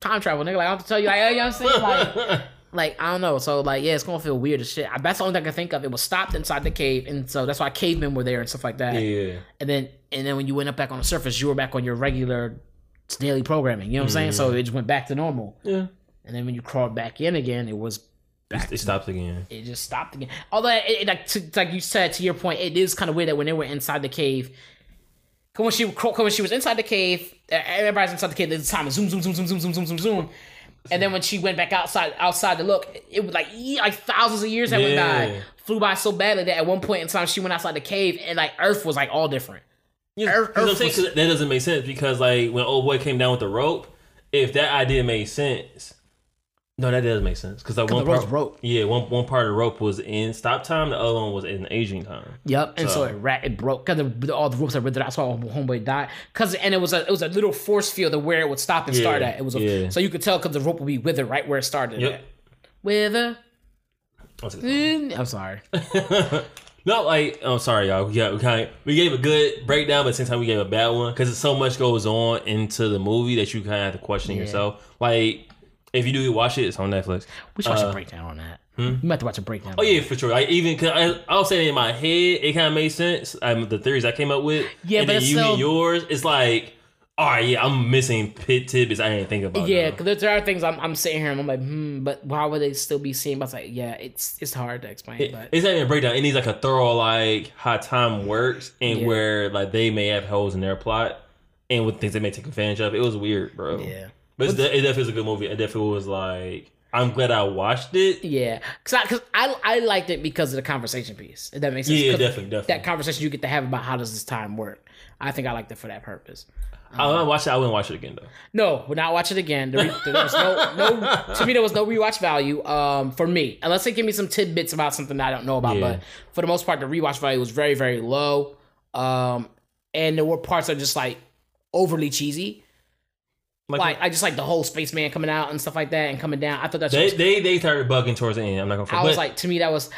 time travel, nigga. Like I have to tell you, like, you know what I'm saying? Like, <laughs> like I don't know. So like, yeah, it's gonna feel weird as shit. That's the only thing I can think of. It was stopped inside the cave, and so that's why cavemen were there and stuff like that. Yeah. And then and then when you went up back on the surface, you were back on your regular daily programming. You know what I'm saying? So mm-hmm. it just went back to normal. Yeah. And then when you crawled back in again, it was back. It stops again. it just stopped again. Although, it, it, like, to, like you said, to your point, it is kind of weird that when they were inside the cave, when she when she was inside the cave, everybody's inside the cave. There's time zoom, zoom, zoom, zoom, zoom, zoom, zoom, zoom, zoom. And then when she went back outside, outside to look, it was like like thousands of years that went by, flew by so badly that at one point in time she went outside the cave and like Earth was like all different. Yeah, Earth- Earth saying was- that doesn't make sense because like when old boy came down with the rope, if that idea made sense, no, that does make sense because like one the part, rope. yeah, one one part of the rope was in stop time, the other one was in aging time. Yep, and so, So- it ra- it broke because all the ropes are ripped. That's why homeboy died. Cause and it was a it was a little force field of where it would stop and start at. It was a, yeah. so you could tell because the rope would be withered right where it started. Yep. At. Wither. Mm, I'm sorry. <laughs> Not like I'm oh sorry y'all. Yeah, we kind of we gave a good breakdown, but at the same time we gave a bad one because so much goes on into the movie that you kind of have to question Yeah. yourself. Like if you do watch it, it's on Netflix. We should watch Uh, a breakdown on that. You might have to watch a breakdown. Oh yeah, for sure. I even cause I, I'll say in my head, it kind of made sense. Um, the theories I came up with. Yeah, and but then you still- and yours, it's like, all right, yeah, I'm missing pit tidbits I didn't think about. Yeah, because there are things I'm, I'm sitting here and I'm like, hmm, but why would they still be seeing? But it's like, yeah, it's it's hard to explain. but it's not even a breakdown. It needs like a thorough like how time works and Yeah. where like they may have holes in their plot and with things they may take advantage of. It was weird, bro. yeah, but de- it definitely was a good movie. It definitely was like I'm glad I watched it. yeah, because I, cause I I liked it because of the conversation piece. If that makes sense. Yeah, definitely, definitely. That conversation you get to have about how does this time work. I think I liked it for that purpose. I want to watch it. I wouldn't watch it again though. No, would not watch it again. There, there was no, no, to me, there was no rewatch value um, for me. Unless they give me some tidbits about something that I don't know about. Yeah. But for the most part, the rewatch value was very, very low. Um, and there were parts that are just like overly cheesy. Like I just like the whole spaceman coming out and stuff like that and coming down. I thought that's they, was, they they started bugging towards the end. I'm not gonna. I was like, to me, that was.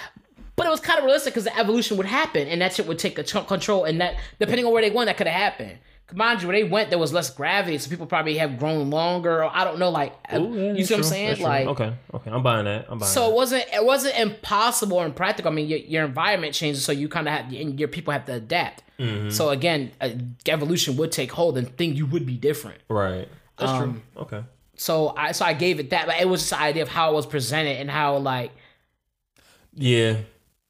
But it was kind of realistic because the evolution would happen and that shit would take a chunk control. And that, depending on where they went, that could have happened. Mind you, where they went, there was less gravity, so people probably have grown longer. Or I don't know, like Ooh, yeah, you see what I'm saying? True. Like, okay, okay, I'm buying that. I'm buying. so that. it wasn't it wasn't impossible or impractical. I mean, your, your environment changes, so you kind of have and your people have to adapt. Mm-hmm. So again, evolution would take hold, and things you would be different. right. That's Um, true. Okay. So I so I gave it that, but it was just the idea of how it was presented and how like Yeah.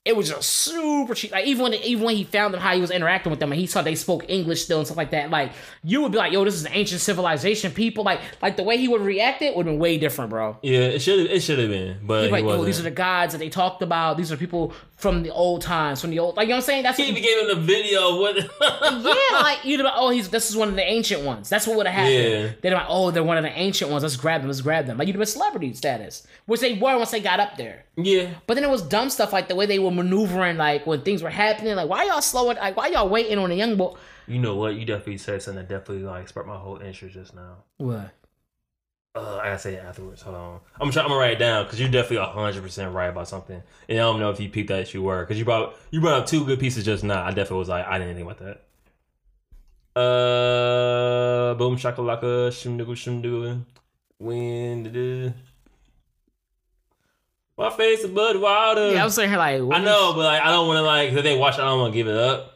It was just super cheap. Like even when even when he found them, how he was interacting with them, and he saw they spoke English still and stuff like that. Like you would be like, "Yo, this is an ancient civilization." People like like the way he would react it would have been way different, bro. Yeah. It should it should have been, but like, "Yo, these are the gods that they talked about. These are people from the old times, from the old." Like you know what I'm saying? That's he what, even gave him the video. of What? <laughs> yeah, like you'd be like, "Oh, he's this is one of the ancient ones." That's what would have happened. Yeah. They'd be like, "Oh, they're one of the ancient ones. Let's grab them. Let's grab them." Like you'd have been celebrity status, which they were once they got up there. yeah. But then it was dumb stuff like the way they were maneuvering, like when things were happening. Like, why y'all slowing? Like, why y'all waiting on a young boy? You know what? You definitely said something that definitely like sparked my whole interest just now. What? Uh, I gotta say it afterwards. Hold on. I'm trying. I'm gonna write it down because you're definitely hundred percent right about something. And I don't know if you peeped that you were because you brought you brought up two good pieces just now. I definitely was like I didn't think about that. Uh, boom shakalaka shimdugu shimdugu. When did it? My face is blood water. Yeah, I was sitting here like, what I know, but like I don't want to like if they watch. it, I don't want to give it up.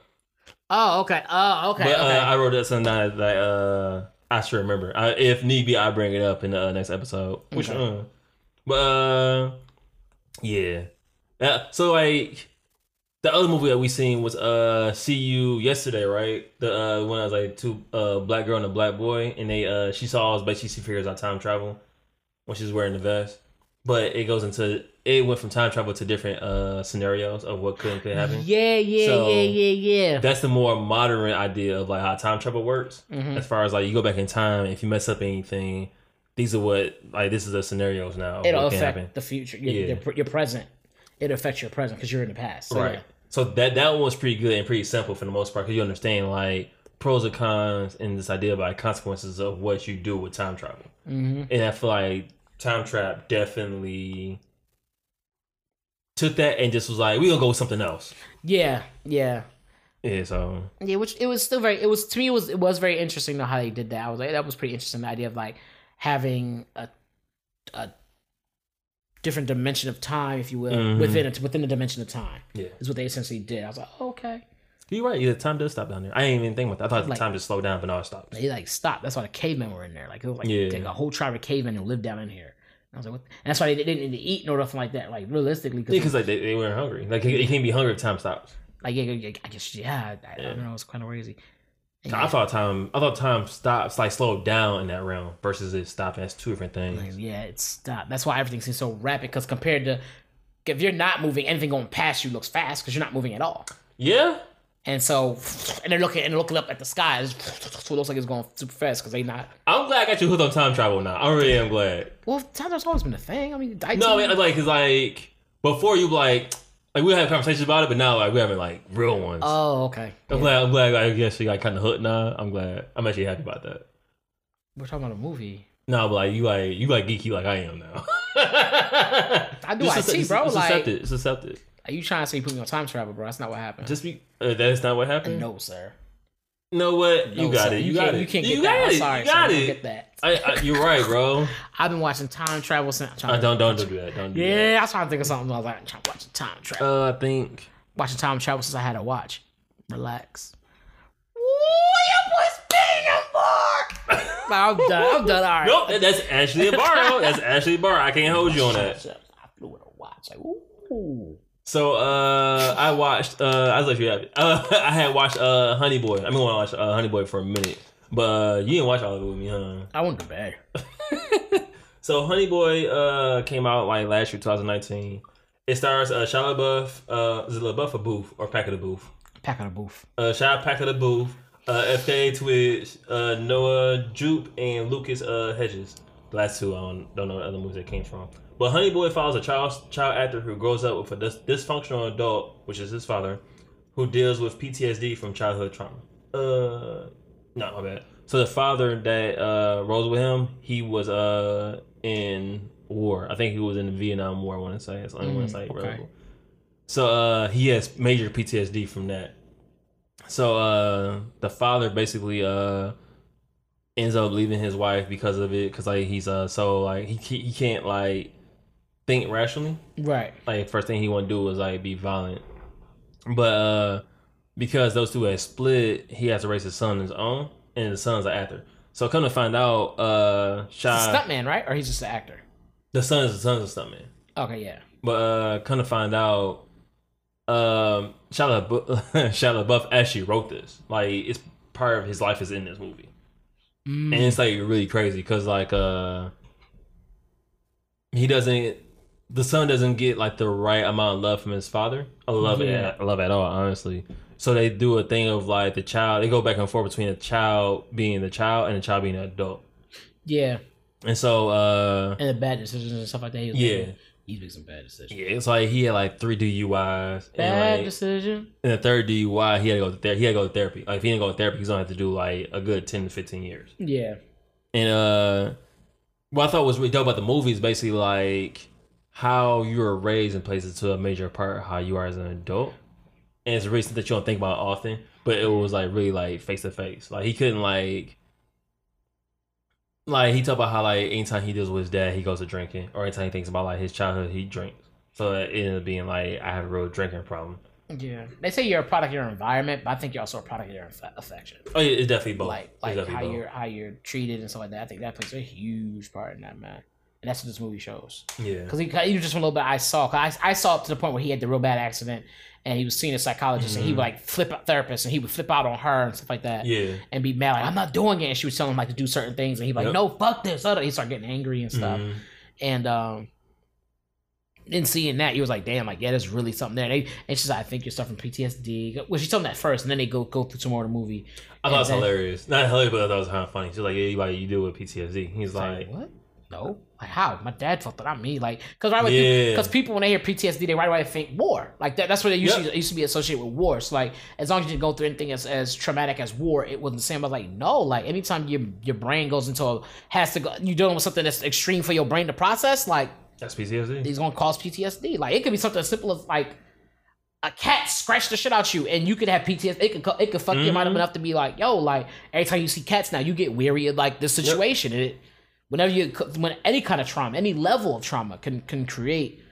Oh, okay. Oh, okay. But okay. uh, I wrote that something that uh, I should remember. I, if need be, I bring it up in the uh, next episode. Which Okay. uh, but uh, yeah. Uh, so like the other movie that we seen was uh See You yesterday, right? The uh one that was like two uh black girl and a black boy, and they uh she saw us but she figures out time travel when she's wearing the vest. But it goes into it went from time travel to different uh scenarios of what could and could happen. yeah, yeah, So- yeah, yeah, yeah. That's the more modern idea of like how time travel works. Mhm. As far as like you go back in time, if you mess up anything, these are what like this is the scenarios now. It'll affect happen. the future. Your, Yeah. your, your present. It affects your present because you're in the past. So, right. yeah. So that that one was pretty good and pretty simple for the most part because you understand like pros and cons and this idea about consequences of what you do with time travel. Mhm. And I feel like Time Trap definitely took that and just was like, we gonna go with something else. Yeah, yeah. Yeah. So Yeah, which it was still very. It was to me. It was it was very interesting though how they did that. I was like, that was pretty interesting. The idea of like having a a different dimension of time, if you will, Mhm. within it within the dimension of time yeah, is what they essentially did. I was like, oh, okay. You're right. Yeah, time does stop down there. I ain't even think about that. I thought the time just slowed down, but now it stopped. They like stopped. That's why the cavemen were in there. Like it was like, Yeah. like a whole tribe of cavemen who lived down in here. I was like, what? And that's why they didn't need to eat nor nothing like that. Like realistically, Yeah, because like they, they weren't hungry. Like you can't be hungry if time stops. like yeah, yeah, I guess yeah, I, I don't know, it's kind of crazy. And I thought time. I thought time stops like slowed down in that realm versus it stopping. That's two different things. Like, yeah, it stopped. That's why everything seems so rapid. Because compared to if you're not moving, anything going past you looks fast because you're not moving at all. Yeah, And so, and they're looking and looking up at the sky. So it looks like it's going super fast because they not. I'm glad I got you hooked on time travel now. I really am glad. Well, time travel's always been a thing. I mean, No, I mean like cause like before you like like we had conversations about it, but now like we having like real ones. Oh, okay. I'm Yeah. glad. I'm glad. I guess you got kind of hooked now. I'm glad. I'm actually happy about that. We're talking about a movie. No, but like you like you like geeky like I am now. I do IT, accept- bro. Just Like- accept it. Just accept it. Are you trying to say you put me on time travel, bro? That's not what happened. Just be. Uh, that's not what happened. no, sir. No, know what? You No, got sir. it. You, can't, got it. You can't you get got that. it. I'm sorry, you got You it. get that. I, I, you're right, bro. <laughs> I've been watching time travel since. I'm trying Uh, to- don't don't do that. Don't do Yeah, I was trying to think of something. I was like, I'm trying to watch time travel. Uh, I think. watching time travel since I had to watch. Relax. Ooh, your boy's banging for. I'm done. I'm done. All right. Nope, that's Ashley a bar. That's Ashley a bar. I can't hold you on that. <laughs> I flew with a watch. Like, ooh. So uh, I watched. Uh, I was like, you have it. Uh, <laughs> I had watched uh, Honey Boy. I've been watch uh, Honey Boy for a minute, but uh, you didn't watch all of it with me, huh? I went to bed. So Honey Boy uh came out like last year, 2019. It stars uh, Shia LaBeouf. Uh, is it LaBeouf or Booth or Pack of the Booth? Pack on a booth. Uh, Shia Pack of the Booth. Uh, FKA twigs, uh, Noah Jupe, and Lucas uh, Hedges. The last two, I don't, don't know what other movies they came from. But Honey Boy follows a child child actor who grows up with a dis- dysfunctional adult, which is his father, who deals with PTSD from childhood trauma. Uh, no, my bad. So the father that uh rolls with him, he was uh in war. I think he was in the Vietnam War. I want to say it's only one that's like okay. So uh, he has major PTSD from that. So uh, the father basically uh ends up leaving his wife because of it, because like he's uh so like he he can't like think rationally. Right. Like first thing he want to do is like be violent, but uh because those two had split, he has to raise his son on his own, and the son's an actor. So come to find out, uh, Shy, stuntman, right? Or he's just an actor? the son is the son's a stuntman. Okay, yeah. But uh, come to find out, um, Shia LaBeouf, <laughs> Shia LaBeouf actually wrote this. Like, it's part of his life is in this movie, Mm. and it's like really crazy because like uh, he doesn't, the son doesn't get like the right amount of love from his father. I love Yeah. it, I love it at all, honestly. So they do a thing of like the child. They go back and forth between a child being the child and a child being an adult. Yeah. And so, uh, And the bad decisions and stuff like that. He was Yeah. making. He's making some bad decisions. yeah, it's like he had like three DUIs. and, Bad like, decision. And the third DUI, he had to go to therapy. He had to go to therapy. Like if he didn't go to therapy, he's gonna have to do like a good ten to fifteen years. Yeah. And uh, what I thought was really dope about the movie is basically like how you were raised and plays into a major part of how you are as an adult. And it's a reason that you don't think about often, but it was like really like face to face. Like he couldn't like like he talked about how like anytime he deals with his dad, he goes to drinking, or anytime he thinks about like his childhood, he drinks. So it ended up being like I have a real drinking problem. Yeah, they say you're a product of your environment, but I think you're also a product of your inf- affection. Oh, yeah, it's definitely both. Like, like how both. you're how you're treated and stuff like that. I think that plays a huge part in that, man. And that's what this movie shows. Yeah. Because he, he was just a little bit I saw. Cause I, I saw up to the point where he had the real bad accident, and he was seeing a psychologist, and he would like flip out therapist, and he would flip out on her and stuff like that. Mm-hmm. Yeah. And be mad like I'm not doing it, and she was telling him like to do certain things, and he like Yep. no fuck this. He started getting angry and stuff, Mhm. and um, then seeing that, he was like, damn, like yeah, there's really something there. And, they, and she's like, I think you're suffering PTSD. Well, she told him that first, and then they go go through some more of the movie. I thought it was then- hilarious. Not hilarious, but I thought it was kind of funny. She's like, "Yeah, you like you deal with PTSD." He's Like, like, what? No, like how? My dad felt that not me. Like, cause right Yeah. because people when they hear PTSD, they right away think war. Like that, that's what they usually Yep. used to be associated with war. So like, as long as you didn't go through anything as, as traumatic as war, it wasn't the same. But like, no, like anytime your your brain goes into a has to go, you're dealing with something that's extreme for your brain to process. Like, "That's PTSD." it's gonna cause PTSD. Like it could be something as simple as like a cat scratched the shit out you, and you could have PTSD. It could it could fuck your mind up Mhm. enough to be like, yo, like every time you see cats now, you get weary of like this situation. And it, whenever you when any kind of trauma, any level of trauma can can create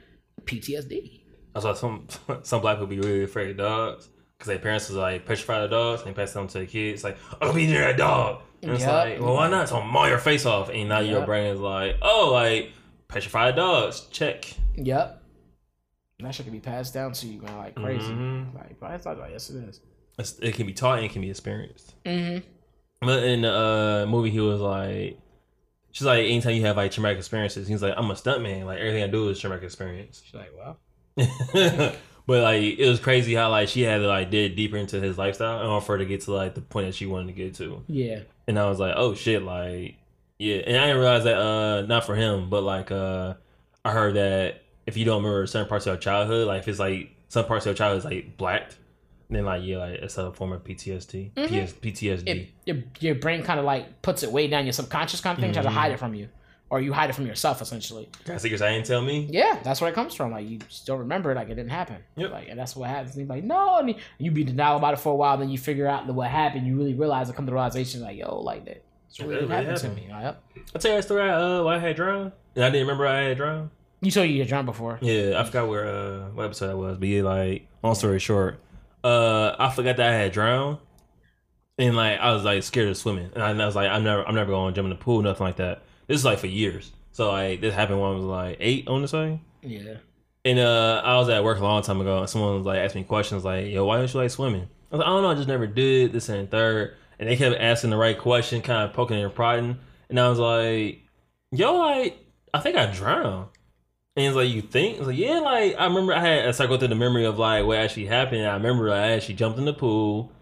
PTSD. That's why some <laughs> some black people be really afraid of dogs because their parents was like petrified of dogs and they pass them to the kids. Like, oh, be near that dog. And it's like, well, why not? It's gonna maul your face off. And now your Yep. brain is like, oh, like petrified dogs. Check. Yep. And that shit can be passed down to you, man, like crazy. Mhm. Like, but I thought, like, yes, it is. It's, it can be taught and it can be experienced. Mm-hmm. But in the uh, movie, he was like, she's like, anytime you have like traumatic experiences, he's like, I'm a stuntman. Like everything I do is traumatic experience. She's like, wow. <laughs> but like it was crazy how like she had to like dig deeper into his lifestyle in order for her to get to like the point that she wanted to get to. yeah, And I was like, oh shit, like yeah. And I didn't realize that uh not for him, but like uh I heard that if you don't remember certain parts of your childhood, like if it's like some parts of your childhood is like blacked, then like yeah, like it's a form of PTSD. PS, PTSD. it, your your brain kind of like puts it way down your subconscious kind of thing, tries to hide it from you, or you hide it from yourself essentially. That's secrets I didn't tell me. Yeah, that's where it comes from. Like you don't remember it, like it didn't happen. Yep. Like and that's what happens. And he's like, no, and you be denial about it for a while, then you figure out what happened. You really realize, it come to the realization, like, yo, like that. It's really, really happened to me. Like, yep. I tell you a story. Uh, why I had drowned, and I didn't remember I had drowned. You told you had drunk before. Yeah, I forgot where uh what episode that was, but yeah, like long story short, uh I forgot that I had drowned. And like I was like scared of swimming. And I was like, I'm never I'm never gonna jump in the pool, nothing like that. This is like for years. So like this happened when I was like eight on the say. Yeah. And uh I was at work a long time ago and someone was like asking me questions like, Yo, why don't you like swimming? I was like, I don't know, I just never did this and third. And they kept asking the right question, kind of poking and prodding. And I was like, Yo, like, I think I drowned. And it's like, you think? It's like, yeah, like I remember I had I go through the memory of like what actually happened. I remember I actually jumped in the pool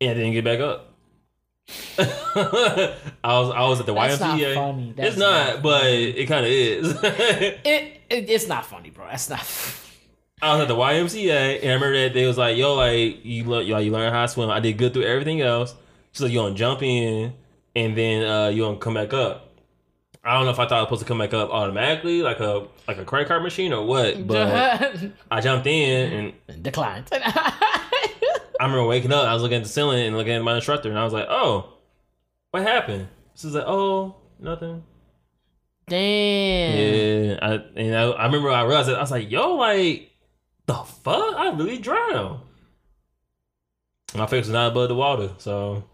and I didn't get back up. <laughs> I was I was at the That's not YMCA. funny. That's it's not, not but funny. it kind of is. <laughs> It, it it's not funny, bro. That's not. <laughs> I was at the YMCA, and I remember that they was like, "Yo, like you, le- you, like, you learn how to swim." I did good through everything else. So you gonna jump in, and then uh, you gonna come back up. I don't know if I thought I was supposed to come back up automatically, like a like a credit card machine or what. <laughs> But <laughs> I jumped in, and Declined. <laughs> I remember waking up. I was looking at the ceiling and looking at my instructor, and I was like, "Oh, what happened?" She's like, "Oh, nothing." Damn. Yeah, I, and I, I remember I realized it. I was like, "Yo, like the fuck? I really drowned." My face was not above the water, so.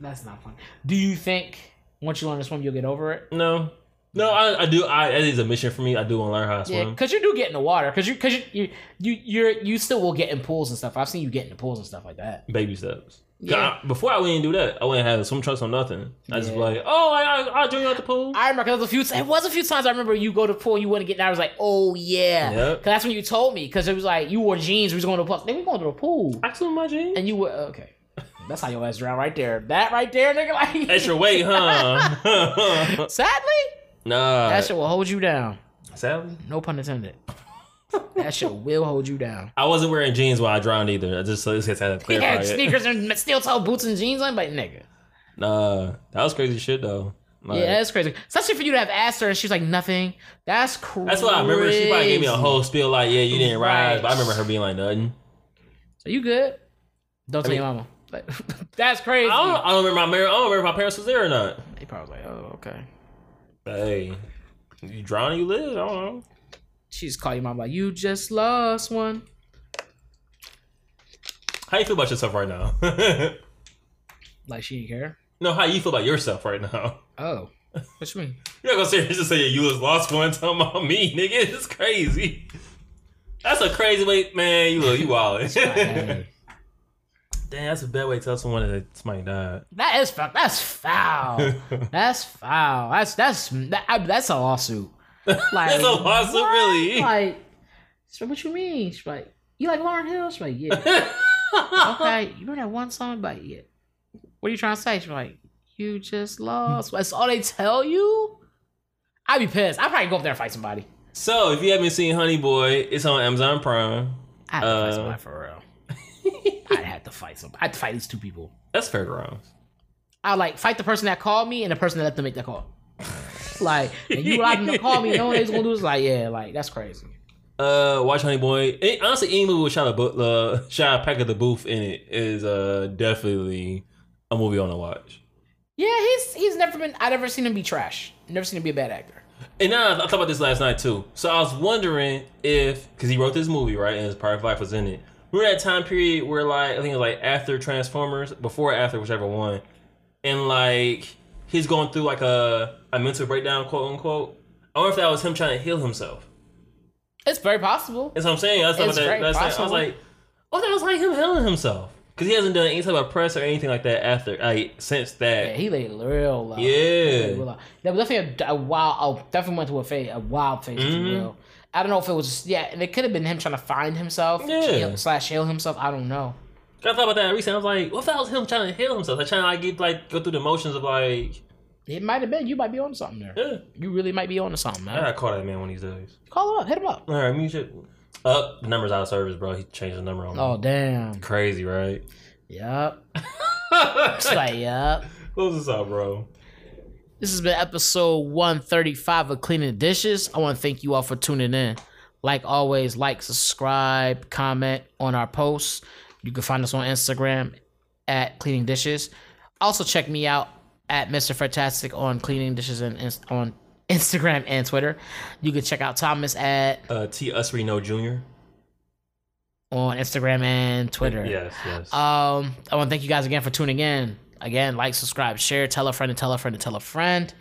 That's not funny. Do you think once you learn to swim, you'll get over it? no, no, I, I do. I it is a mission for me. I do want to learn how to Yeah, swim. because you do get in the water. Because you, because you, you, you, you're, you still will get in pools and stuff. I've seen you get in the pools and stuff like that. Baby steps. Yeah. I- before I wouldn't do that. I wouldn't have swim trunks or nothing. I just be like, oh, I, I, I'll join you at the pool. I remember 'cause there was a few. It was a few times I remember you go to the pool and you wouldn't get down. I was like, oh yeah, Yep. because that's when you told me. Because it was like you wore jeans. We was going to the pool. Then we going to the pool, I swim my jeans. and you were okay. That's how your ass drown right there. That right there, nigga. Like <laughs> that's your weight, huh? <laughs> <laughs> Sadly, nah. that shit will hold you down. Sadly, No pun intended. that shit will hold you down. I wasn't wearing jeans while I drowned either. I just so this had to clarify had it. sneakers and steel toe boots and jeans on, but nigga. Nah, that was crazy shit though. Like, yeah, that's crazy. Especially for you to have asked her and she's like nothing. That's crazy. that's why I remember she probably gave me a whole spiel like, yeah, you didn't rise, Right. but I remember her being like nothing. So you good? Don't tell mean- your mama. Like, <laughs> that's crazy. I don't, I don't remember my mar- I don't remember if my parents was there or not. They probably like, oh, okay. Hey, you drown, you live. I don't know. She just call your mom like, you just lost one. How you feel about yourself right now? <laughs> Like she didn't care. no, how you feel about yourself right now? Oh, what you mean? You're not gonna sit here and just say you was lost one <laughs> talking about me, nigga. It's crazy. That's a crazy way, man. You look, you wildin'. Damn, that's a bad way to tell someone that somebody died. that is foul. That's foul. <laughs> That's foul. That's that's that, I- that's a lawsuit. Like <laughs> That's a lawsuit, what? really? Like, what you mean? She's like, you like Lauryn Hill? She's like, yeah. <laughs> okay, you remember that one song? But yeah. What are you trying to say? She's like, you just lost. That's all they tell you. I'd be pissed. I'd probably go up there and fight somebody. So, if you haven't seen Honey Boy, it's on Amazon Prime. I'd to fight Uh, somebody for real. I'd have to fight somebody. I'd fight these two people. That's fair grounds. I'd like fight the person that called me and the person that let them make that call. Like, and you allowed them to call me, no one is gonna do this. Like, yeah, like that's crazy. Uh, watch Honey Boy. Honestly, any movie with Shia, Bu- uh, Shia Packer the Booth in it is uh definitely a movie on to watch. Yeah, he's he's never been. I've never seen him be trash. Never seen him be a bad actor. And now I thought about this last night too. So I was wondering if because he wrote this movie right, and his private life was in it. Remember that time period where like I think it was like after Transformers, before or after whichever one, and like he's going through like a a mental breakdown, quote unquote. I wonder if that was him trying to heal himself. It's very possible. That's what I'm saying. That's It's that, that's I was like, oh, that was like him healing himself because he hasn't done any type of press or anything like that after like since that. Yeah, he laid real low. Yeah. Laid real low. That was definitely a, a wild. Oh, definitely went to a phase, a wild phase. Mhm. will. I don't know if it was. Yeah, and it could have been him trying to find himself. Yeah. heal- slash heal himself. I don't know. I thought about that recently. I was like, what if that was him trying to heal himself? Like trying to like get like go through the motions of like, It might have been. You might be on something there. yeah. You really might be on to something, I man. gotta call that man one of these days. Call him up. Hit him up. All right, music. Up, the number's out of service, bro. He changed the number on me. Oh damn. Crazy, right? Yep. <laughs> It's like yep. Close this out, bro. This has been episode 135 of Cleaning the Dishes. I want to thank you all for tuning in. Like always, like, subscribe, comment on our posts. You can find us on Instagram at Cleaning Dishes. Also, check me out at Mr. Fantastic on Cleaning Dishes and Inst- on Instagram and Twitter. You can check out Thomas at Uh, T. Usry No Jr. on Instagram and Twitter. Yes, yes. Um, I want to thank you guys again for tuning in. Again, like, subscribe, share, tell a friend, and tell a friend, and tell a friend.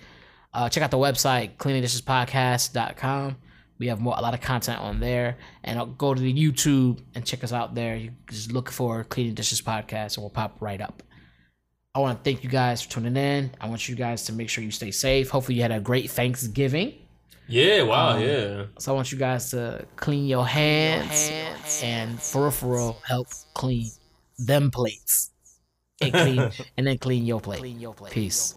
Uh, check out the website cleaningdishespodcast.com. We have more, a lot of content on there, and I'll go to the YouTube and check us out there. You just look for Cleaning Dishes Podcast, and we'll pop right up. I want to thank you guys for tuning in. I want you guys to make sure you stay safe. Hopefully, you had a great Thanksgiving. yeah, wow, um, yeah. So I want you guys to clean your hands, and for real, for real, help clean them plates. And clean <laughs> and then clean your plate. Peace.